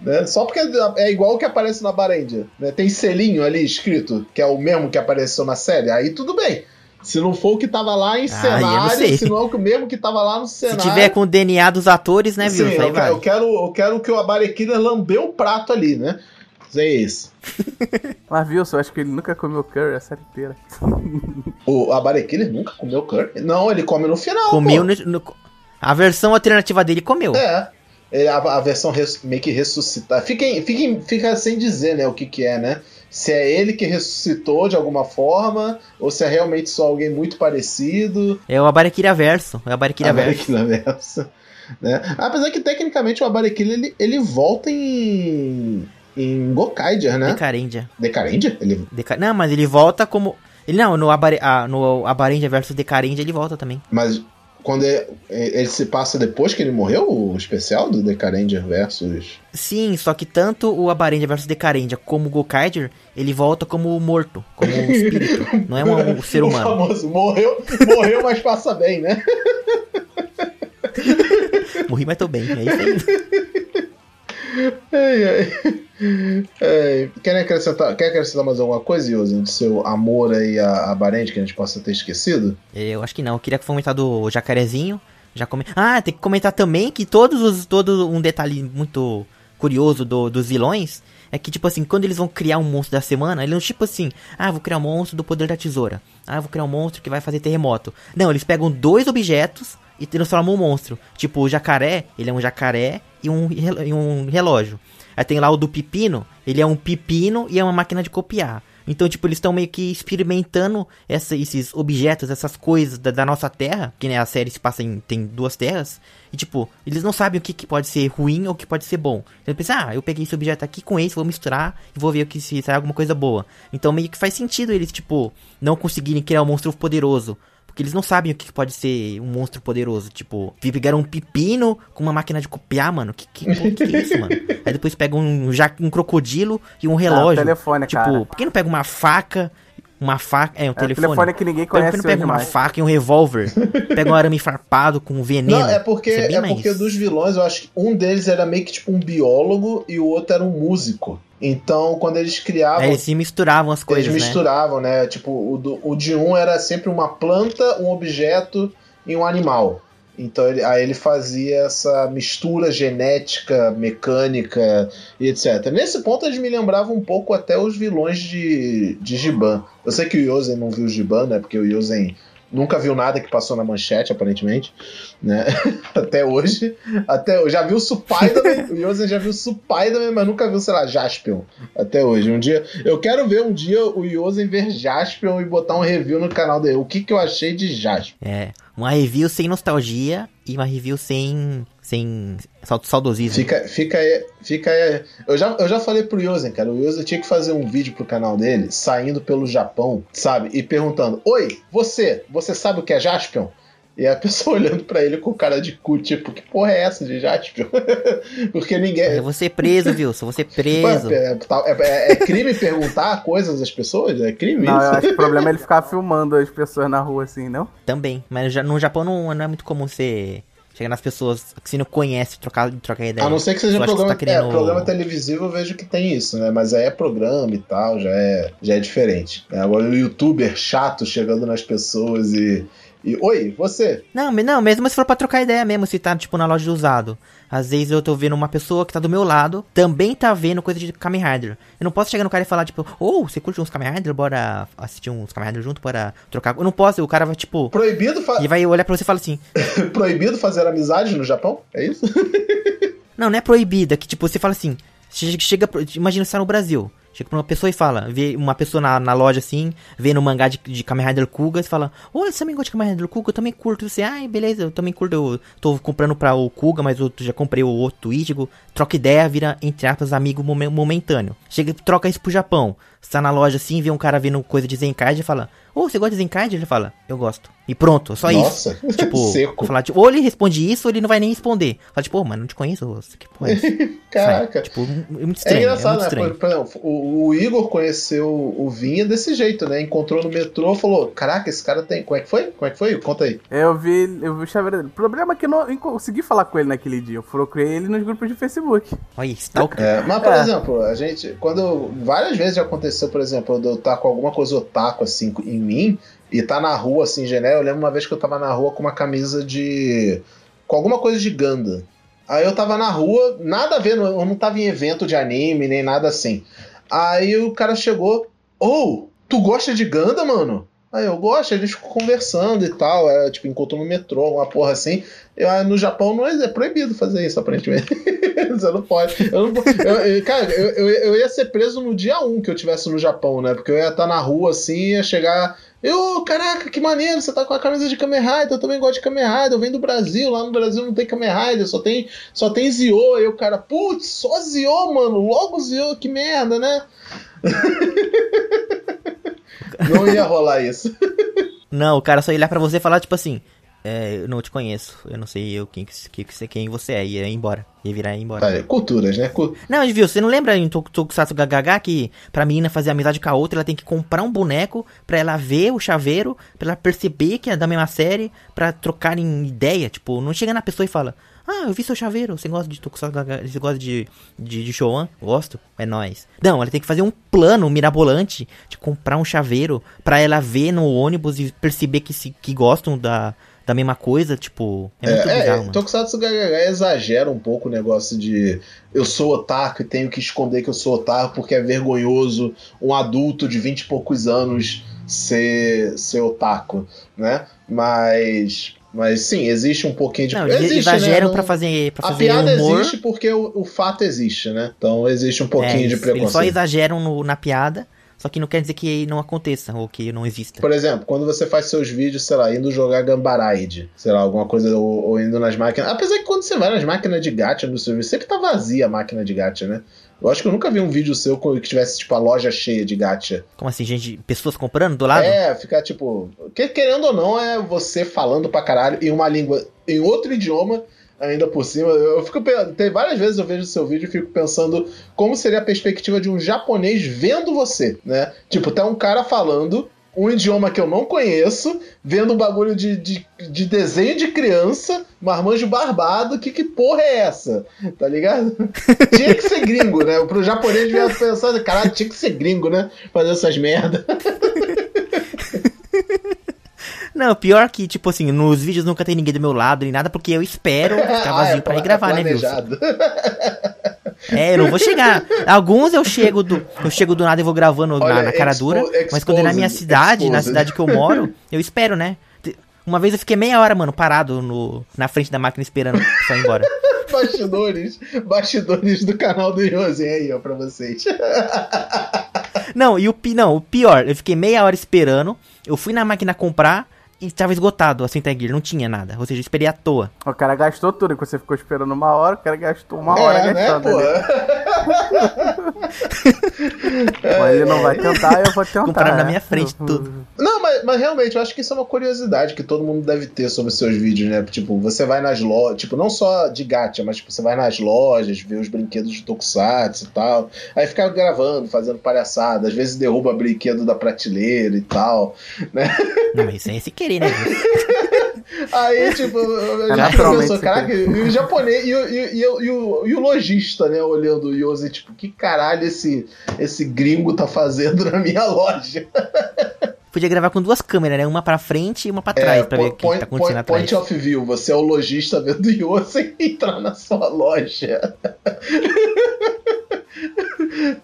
Né? Só porque é igual o que aparece na Barendia. Né? Tem selinho ali escrito, que é o mesmo que apareceu na série. Aí tudo bem. Se não for o que tava lá em Ah, cenário, não se não é o mesmo que tava lá no Se cenário. tiver com o DNA dos atores, né, viu? Sim, eu, eu, quero, eu quero que o Abarequina lambeu o prato ali, né? É isso. Mas Wilson, eu acho que ele nunca comeu curry a série inteira. O Abarequina nunca comeu curry? Não, ele come no final. Comeu no, no- A versão alternativa dele comeu. É. Ele- a, a versão res- meio que ressuscitar. Fica, em- fica, em- fica sem dizer, né, o que que é, né? Se é ele que ressuscitou de alguma forma, ou se é realmente só alguém muito parecido. É o Abarequira verso. É o Abarequira verso. Versa. Né? Apesar que tecnicamente o Abarequina ele, ele volta em. Em Gokaiger, né? Decarendia. Decarendia? Ele, Deca... Não, mas ele volta como. Ele não, no, Abare... ah, no Abarendia versus Decarendia ele volta também. mas quando ele, ele se passa depois que ele morreu, o especial do Decarendia versus. Sim, só que tanto o Abarendia versus Decarendia como o Gokaiger, ele volta como morto, como um espírito. não é um, um ser O humano. famoso morreu, morreu, mas passa bem, né? Morri, mas tô bem. É isso aí. Ai, ai. Ai, quer, acrescentar, quer acrescentar mais alguma coisa, Yosen, do seu amor aí a, a Barente que a gente possa ter esquecido? Eu acho que não. Eu queria comentar do jacarezinho. Já come... Ah, tem que comentar também que todos os. Todo um detalhe muito curioso do- dos vilões é que, tipo assim, quando eles vão criar um monstro da semana, eles não, tipo assim, ah, vou criar um monstro do poder da tesoura. Ah, vou criar um monstro que vai fazer terremoto. Não, eles pegam dois objetos e transformam um monstro. Tipo, o jacaré, ele é um jacaré e um, e um relógio. Aí tem lá o do pepino, ele é um pepino e é uma máquina de copiar. Então, tipo, eles estão meio que experimentando essa- esses objetos, essas coisas da, da nossa Terra, que né, a série se passa em tem duas terras, e tipo, eles não sabem o que, que pode ser ruim ou o que pode ser bom. Então, eles pensam, ah, eu peguei esse objeto aqui com esse, vou misturar e vou ver o que se sai alguma coisa boa. Então, meio que faz sentido eles, tipo, não conseguirem criar um monstro poderoso. Porque eles não sabem o que pode ser um monstro poderoso. Tipo, pegaram um pepino com uma máquina de copiar, mano. Que que, que, que é isso, mano? Aí depois pegam um, ja- um crocodilo e um relógio. telefone, tipo, cara. por que não pega uma faca? Uma faca. É, um É, o telefone. telefone que ninguém Por que conhece não pega uma mais. faca e um revólver? pega um arame farpado com veneno. Não, é porque, é mais- porque dos vilões, eu acho que um deles era meio que tipo um biólogo e o outro era um músico. Então, quando eles criavam. Eles se misturavam as coisas, eles né? misturavam, né? Tipo, o, do- o de um era sempre uma planta, um objeto e um animal. Então ele- aí ele fazia essa mistura genética, mecânica e etc. Nesse ponto eles me lembravam um pouco até os vilões de, de Giban. Eu sei que o Yosen não viu Giban, né? Porque o Yosen nunca viu nada que passou na manchete, aparentemente. Né? até hoje. Até hoje. Já viu Spider-Man, o Yosen já viu Spider-Man, mas nunca viu, sei lá, Jaspion. Até hoje. Um dia. Eu quero ver um dia o Yosen ver Jaspion e botar um review no canal dele. O que, que eu achei de Jaspion. É. Uma review sem nostalgia e uma review sem. Sem sau- saudosismo. Fica, fica aí. Fica aí. Eu já, eu já falei pro Yosen, cara. O Yosen tinha que fazer um vídeo pro canal dele, saindo pelo Japão, sabe? E perguntando: Oi, você, você sabe o que é Jaspion? E a pessoa olhando pra ele com cara de cu, tipo, que porra é essa de Jaspion? Porque ninguém. Eu vou ser preso, Wilson. Vou ser preso. É, tá- é- é crime perguntar coisas às pessoas? É crime Não, eu isso? acho que o problema é ele ficar filmando as pessoas na rua assim, não? Também. Mas já- no Japão não, não é muito comum você chegar nas pessoas que você não conhece trocar, trocar ideia. A não ser que seja que programa, você tá querendo- é, programa televisivo, eu vejo que tem isso, né? Mas aí é programa e tal, já é, já é diferente. É, Agora o youtuber chato chegando nas pessoas e. e Oi, você! Não, não, mesmo se for pra trocar ideia mesmo, se tá, tipo, na loja de usado. Às vezes eu tô vendo uma pessoa que tá do meu lado, também tá vendo coisa de Kamen Rider. Eu não posso chegar no cara e falar, tipo, ô, você curte uns Kamen Rider? Bora assistir uns Kamen Rider junto, bora trocar. Eu não posso, o cara vai, tipo, Proibido, fa- ele vai olhar pra você e fala assim, Proibido fazer amizade no Japão? É isso? Não, não é proibida, que tipo, você fala assim, che- chega, imagina você tá no Brasil, chega pra uma pessoa e fala, vê uma pessoa na, na loja assim, vendo um mangá de, de Kamen Rider Kuga, você fala, oi, você também gosta de Kamen Rider Kuga? Eu também curto. Você, ai, beleza, eu também curto, eu tô comprando pra o Kuga, mas eu já comprei o outro Ichigo, troca ideia, vira, entre aspas, amigo momen- momentâneo. Chega, troca isso pro Japão. Você tá na loja assim, vê um cara vendo coisa de Zencard e fala, ô, oh, você gosta de Zencard? Ele fala, eu gosto. E pronto, só Nossa, isso. Tipo, seco. Falar, tipo, ou ele responde isso, ou ele não vai nem responder. Fala, tipo, oh, mano, não te conheço, que porra é essa? Caraca. Tipo, é muito É estranho. É, engraçado, muito né? estranho. Por, por exemplo, o, o Igor conheceu o Vinha desse jeito, né? Encontrou no metrô falou: Caraca, esse cara tem. Como é que foi? Como é que foi? Conta aí. Eu vi, eu vi o chaveiro dele. O problema é que eu não consegui falar com ele naquele dia. Eu procurei ele nos grupos de Facebook. Olha, stalker. É, mas, por É. exemplo, a gente. Quando. Várias vezes já aconteceu, por exemplo, eu estar com alguma coisa otaku assim em mim e tá na rua assim, gené. Eu lembro uma vez que eu tava na rua com uma camisa de. com alguma coisa de Ganda. Aí eu tava na rua, nada a ver, eu não tava em evento de anime nem nada assim. Aí o cara chegou, ô, tu gosta de Ganda, mano? Aí eu gosto, a gente ficou conversando e tal, era, tipo, encontrou no metrô, uma porra assim. Eu, ah, no Japão não é, é proibido fazer isso, aparentemente. Você não pode. Eu não, eu- cara, eu, eu ia ser preso no dia 1 que eu tivesse no Japão, né? Porque eu ia estar na rua assim, ia chegar. Eu, caraca, que maneiro, você tá com a camisa de Kamen Rider, eu também gosto de Kamen Rider, eu venho do Brasil, lá no Brasil não tem Kamen Rider, só tem, só tem Zio. Aí o cara, putz, só Zio, mano, logo Zio, que merda, né? não ia rolar isso. Não, o cara só ia olhar pra você e falar, tipo assim, é, eu não te conheço, eu não sei eu quem, que, que, quem você é, e ia embora. Ia virar e ir embora. Tá, culturas, né? Cu- Não, viu, você não lembra em Tok- Tokusatsu GHH que pra menina fazer amizade com a outra, ela tem que comprar um boneco pra ela ver o chaveiro, pra ela perceber que é da mesma série, pra trocarem ideia, tipo, não chega na pessoa e fala, ah, eu vi seu chaveiro, você gosta de Tokusatsu você gosta de, de, de Showan? Gosto, é nóis. Não, ela tem que fazer um plano mirabolante de comprar um chaveiro pra ela ver no ônibus e perceber que, se, que gostam da, da mesma coisa, tipo, é muito É, bizarro, é. Tokusatsu GHH exagera um pouco o negócio de eu sou otaku e tenho que esconder que eu sou otaku porque é vergonhoso um adulto de 20 e poucos anos ser, ser otaku, né? Mas, mas sim, existe um pouquinho de... Não, existe, exageram né? pra Não- fazer, pra A fazer piada humor. existe porque o, o fato existe, né? Então existe um pouquinho É, de eles- Eles só preconceito. exageram no- na piada, só que não quer dizer que não aconteça ou que não exista. Por exemplo, quando você faz seus vídeos, sei lá, indo jogar Gambaraid, sei lá, alguma coisa, ou, ou indo nas máquinas. Apesar que quando você vai nas máquinas de gacha no seu vídeo, sempre tá vazia a máquina de gacha, né? Eu acho que eu nunca vi um vídeo seu que tivesse, tipo, a loja cheia de gacha. Como assim, gente, pessoas comprando do lado? É, ficar, tipo. Que, querendo ou não, é você falando pra caralho em uma língua, em outro idioma. Ainda por cima, eu fico tem várias vezes eu vejo o seu vídeo e fico pensando como seria a perspectiva de um japonês vendo você, né? Tipo, tá um cara falando um idioma que eu não conheço, vendo um bagulho de, de, de desenho de criança, marmanjo barbado, que que porra é essa? Tá ligado? tinha que ser gringo, né? Pro japonês devia pensar, caralho, tinha que ser gringo, né? Fazer essas merda. Não, pior que, tipo assim, nos vídeos nunca tem ninguém do meu lado nem nada, porque eu espero ficar vazio Ah, é pra ir pla- gravar, é né, Wilson? É, eu não vou chegar. Alguns eu chego do, eu chego do nada e vou gravando Olha, na, na cara expo- dura, mas quando é na minha exposed, cidade, na exposed. cidade que eu moro, eu espero, né? Uma vez eu fiquei meia hora, mano, parado no, na frente da máquina esperando pessoal ir embora. bastidores, bastidores do canal do Yosen aí, ó, pra vocês. Não, e o, não, o pior, eu fiquei meia hora esperando, eu fui na máquina comprar e tava esgotado a Senta Gear, não tinha nada. Ou seja, eu esperei à toa. O cara gastou tudo, que você ficou esperando uma hora, o cara gastou uma hora é, né, gastando. pô? Mas ele não vai tentar, eu vou tentar. Compraram na né? minha frente tudo. Não, mas, mas realmente, eu acho que isso é uma curiosidade que todo mundo deve ter sobre os seus vídeos, né? Tipo, você vai nas lojas, tipo, não só de gacha, mas tipo, você vai nas lojas, vê os brinquedos de Tokusatsu e tal. Aí fica gravando, fazendo palhaçada, às vezes derruba brinquedo da prateleira e tal. Não, mas isso aí é se querer, né? Aí, tipo, a gente pensou, caraca, e o japonês e o, e, o- e o, e o lojista, né, olhando o Yosen, tipo, que caralho esse, esse gringo tá fazendo na minha loja? Podia gravar com duas câmeras, né? Uma pra frente e uma pra trás, pra ver o que point, tá acontecendo point, atrás. point of view, você é o lojista vendo o Yosen entrar na sua loja.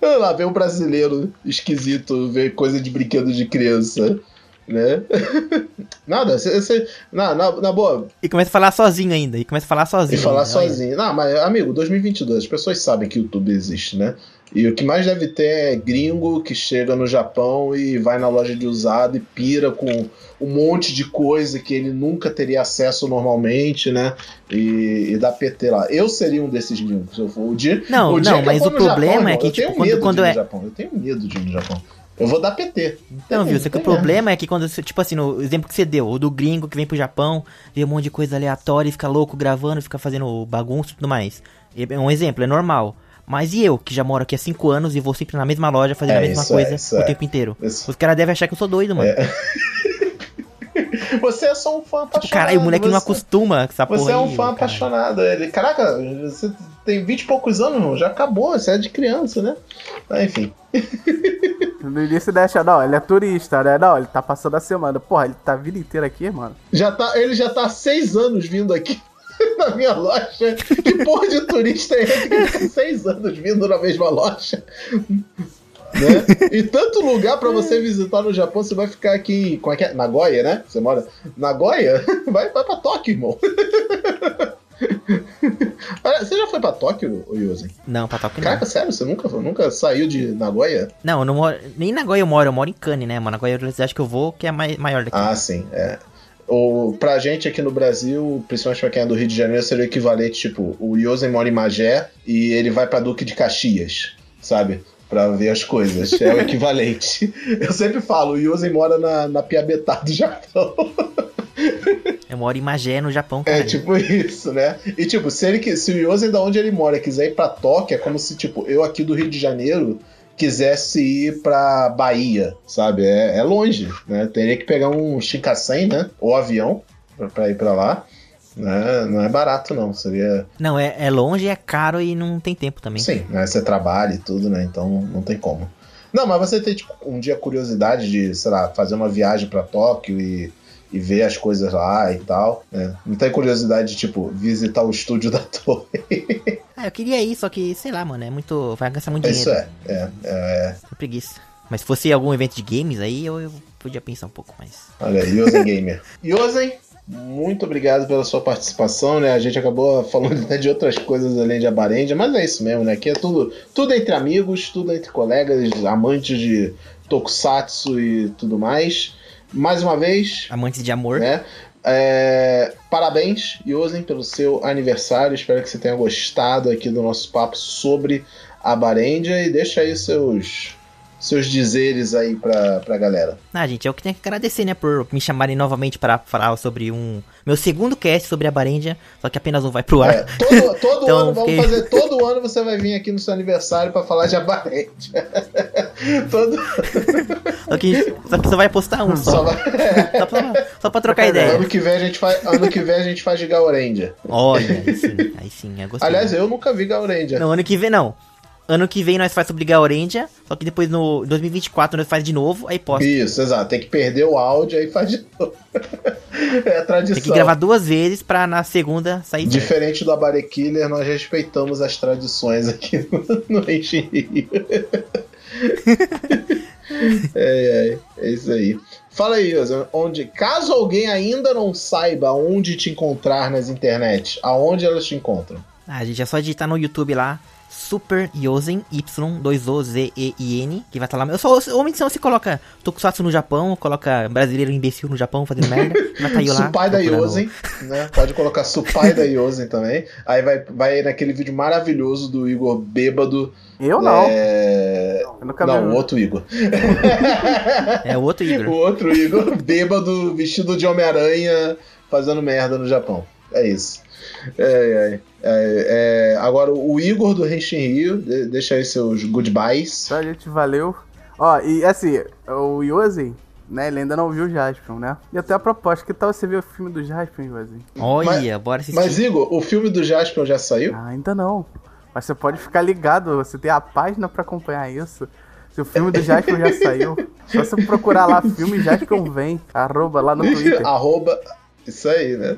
Olha lá, vem um brasileiro esquisito ver coisa de brinquedo de criança, né? Nada, você. na, na, na boa, E começa a falar sozinho ainda. E começa a falar e sozinho. falar ainda, olha. sozinho. Não, mas, amigo, 2022, as pessoas sabem que o YouTube existe, né? E o que mais deve ter é gringo que chega no Japão e vai na loja de usado e pira com um monte de coisa que ele nunca teria acesso normalmente, né? E, e dá PT lá. Eu seria um desses gringos, se eu for. O dia, Não, o dia não, que mas o problema Japão, é que, eu tipo, quando- quando é- Japão. Eu tenho medo de ir no Japão. Eu vou dar PT. Não, viu? Só que o problema é que quando você, tipo assim, no exemplo que você deu, o do gringo que vem pro Japão, vê um monte de coisa aleatória e fica louco gravando, fica fazendo bagunça e tudo mais. É um exemplo, é normal. Mas e eu, que já moro aqui há 5 anos e vou sempre na mesma loja fazendo É, a mesma isso é, coisa isso o é. tempo inteiro? Isso. Os caras devem achar que eu sou doido, mano. Você é só um fã apaixonado. Tipo, caralho, o moleque não você- acostuma com essa porra Você é um aí, fã cara. apaixonado. Ele, caraca, você tem 20 e poucos anos, irmão, já acabou, você é de criança, né? Ah, enfim. No início acha, não, ele é turista, né? Não, ele tá passando a semana. Porra, ele tá a vida inteira aqui, mano. Já tá, ele já tá há seis anos vindo aqui na minha loja. Que porra de turista é esse que tá seis anos vindo na mesma loja? Né? E tanto lugar pra você visitar no Japão, você vai ficar aqui. Como é que é? Nagoya, né? Você mora? Nagoya? Vai, vai pra Tóquio, irmão. Você já foi pra Tóquio, Yuzen? Não, pra Tóquio não. Caraca, sério, você nunca, nunca saiu de Nagoya? Não, eu não moro. Nem em Nagoya eu moro, eu moro em Kane, né? Mano, Nagoya é a cidade que eu vou, que é mai- maior daqui. Ah, sim, é. O, pra gente aqui no Brasil, principalmente pra quem é do Rio de Janeiro, seria o equivalente, tipo, o Yosen mora em Magé e ele vai pra Duque de Caxias, sabe? Pra ver as coisas. É o equivalente. Eu sempre falo, o Yosen mora na, na Piabetá do Japão. Eu moro em Magé, no Japão, cara. É tipo isso, né? E tipo, se, ele, se o Yosen da onde ele mora quiser ir pra Tóquio, é como se, tipo, eu aqui do Rio de Janeiro quisesse ir pra Bahia, sabe? É, é longe, né? Teria que pegar um Shinkansen, né? Ou avião pra, pra ir pra lá. Né? Não é barato, não. Seria. Não, é, é longe, é caro e não tem tempo também. Sim, né? Você trabalha e tudo, né? Então não tem como. Não, mas você tem, tipo, um dia curiosidade de, sei lá, fazer uma viagem pra Tóquio e, e ver as coisas lá e tal, né? Não tem curiosidade de, tipo, visitar o estúdio da torre. Ah, eu queria ir, só que, sei lá, mano, é muito. Vai gastar muito Isso dinheiro. é, é, é. É preguiça. Mas se fosse algum evento de games, aí eu, eu podia pensar um pouco mais. Olha Yosen Gamer. Yosen, muito obrigado pela sua participação, né? A gente acabou falando até de outras coisas além de Abarendia, mas é isso mesmo, né? Aqui é tudo, tudo entre amigos, tudo entre colegas, amantes de tokusatsu e tudo mais. Mais uma vez, Amantes de amor. né? É, parabéns, Yosen, pelo seu aniversário. Espero que você tenha gostado aqui do nosso papo sobre a Barendia e deixa aí seus seus dizeres aí pra, pra galera. Ah, gente, eu que tenho que agradecer, né, por me chamarem novamente para falar sobre um. Meu segundo cast sobre a Barendia, só que apenas um vai pro ar. É, todo todo Então, ano, vamos fazer, todo ano você vai vir aqui no seu aniversário pra falar de Abarendia. todo, Só que só que você vai postar um só só. vai, Só pra, só pra trocar ideia. ano que vem a gente faz, ano que vem a gente faz de Gaurendia. Olha, aí sim, aí sim, eu gostei. Aliás, eu nunca vi Gaurendia. Não, ano que vem não. Ano que vem nós faz sobre Gaurendia, só que depois no 2024 nós faz de novo, aí posta. Isso, exato. Tem que perder o áudio aí faz de novo. É a tradição. Tem que gravar duas vezes pra na segunda sair. Diferente do Abare Killer, nós respeitamos as tradições aqui no, no Rio. é, é, é isso aí. Fala aí, onde, caso alguém ainda não saiba onde te encontrar nas internet, aonde elas te encontram? Ah, gente, é só digitar no YouTube lá, Super Yosen, Y2OZEIN, que vai estar lá. Eu só, ou então você coloca Tokusatsu no Japão, coloca brasileiro imbecil no Japão fazendo merda, vai aí lá. Supai da Yosen, né? Pode colocar Supai da Yosen também. Aí vai, vai naquele vídeo maravilhoso do Igor bêbado. Eu não. É... Eu Não, o outro Igor. É o outro O Igor. outro Igor, bêbado, vestido de Homem-Aranha, fazendo merda no Japão. É isso. É, é, é, é, agora, o Igor do Henshin Rio, de- deixa aí seus goodbyes. Tá, gente, valeu. Ó, e assim, o Yosen, né, ele ainda não viu o Jaspion, né? E até a proposta, que tal você ver o filme do Jaspion, Yosen? Olha, bora assistir. Mas, Igor, o filme do Jaspion já saiu? Ah, ainda não. Mas você pode ficar ligado, você tem a página pra acompanhar isso. Se o filme do Jaspion já saiu, só você procurar lá, filme Jaspion vem, arroba lá no Twitter. Arroba. Isso aí, né?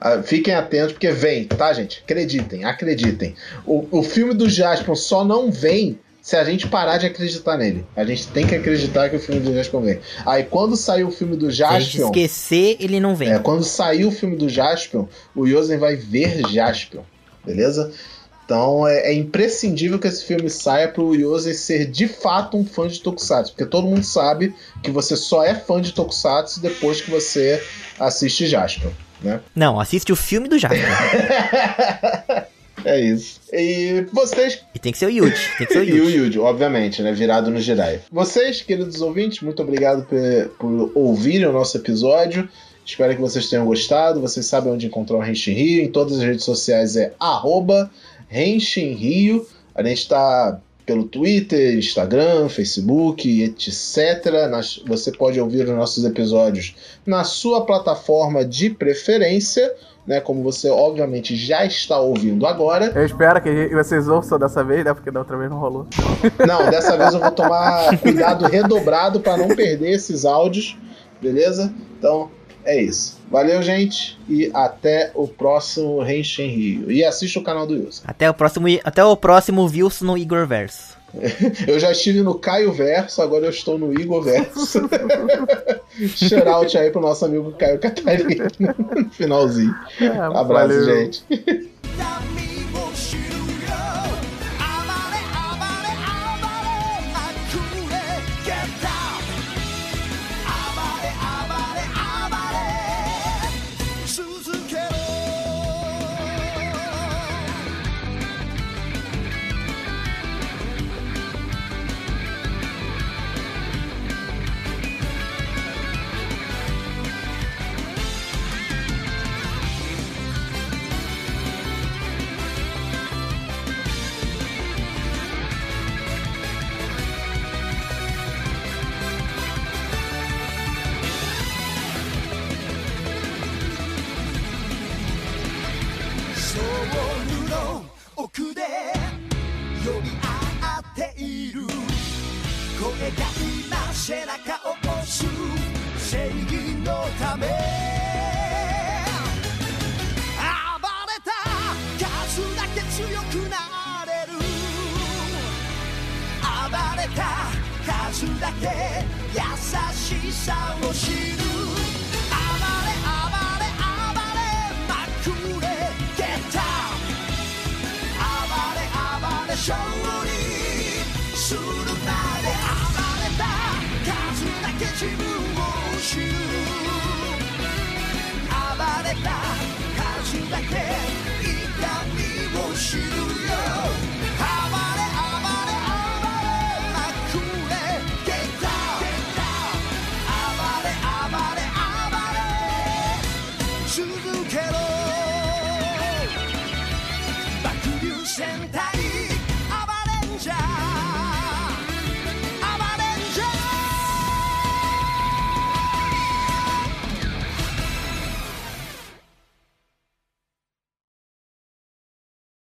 Ah, Fiquem atentos, porque vem, tá, gente? Acreditem, acreditem. O, o filme do Jaspion só não vem se a gente parar de acreditar nele. A gente tem que acreditar que o filme do Jaspion vem. Aí quando saiu o filme do Se a gente Jaspion. esquecer, ele não vem. É, quando sair o filme do Jaspion, o Yosen vai ver Jaspion, beleza? Então é, é imprescindível que esse filme saia pro Yosen ser de fato um fã de Tokusatsu, porque todo mundo sabe que você só é fã de Tokusatsu depois que você assiste Jaspion, né? Não, assiste o filme do Jasper. é isso. E vocês e tem que ser o Yuji. Tem que ser o E o Yuji. Yuji, obviamente, né? Virado no Jirai. Vocês, queridos ouvintes, muito obrigado por, por ouvirem o nosso episódio. Espero que vocês tenham gostado. Vocês sabem onde encontrar o Renshin Rio. Em todas as redes sociais é arroba Renshin Rio. A gente está pelo Twitter, Instagram, Facebook, etc. Nas- você pode ouvir os nossos episódios na sua plataforma de preferência, né? Como você obviamente já está ouvindo agora. Eu espero que vocês ouçam dessa vez, né? Porque da outra vez não rolou. Não, dessa vez eu vou tomar cuidado redobrado para não perder esses áudios, beleza? Então é isso. Valeu, gente, e até o próximo Renshin Rio. E assista o canal do Wilson. Até o próximo, até o próximo Wilson no Igor Verso. Eu já estive no Caio Verso, agora eu estou no Igor Verso. Shoutout aí pro nosso amigo Caio Catarina no finalzinho. É, Abraço, valeu. gente.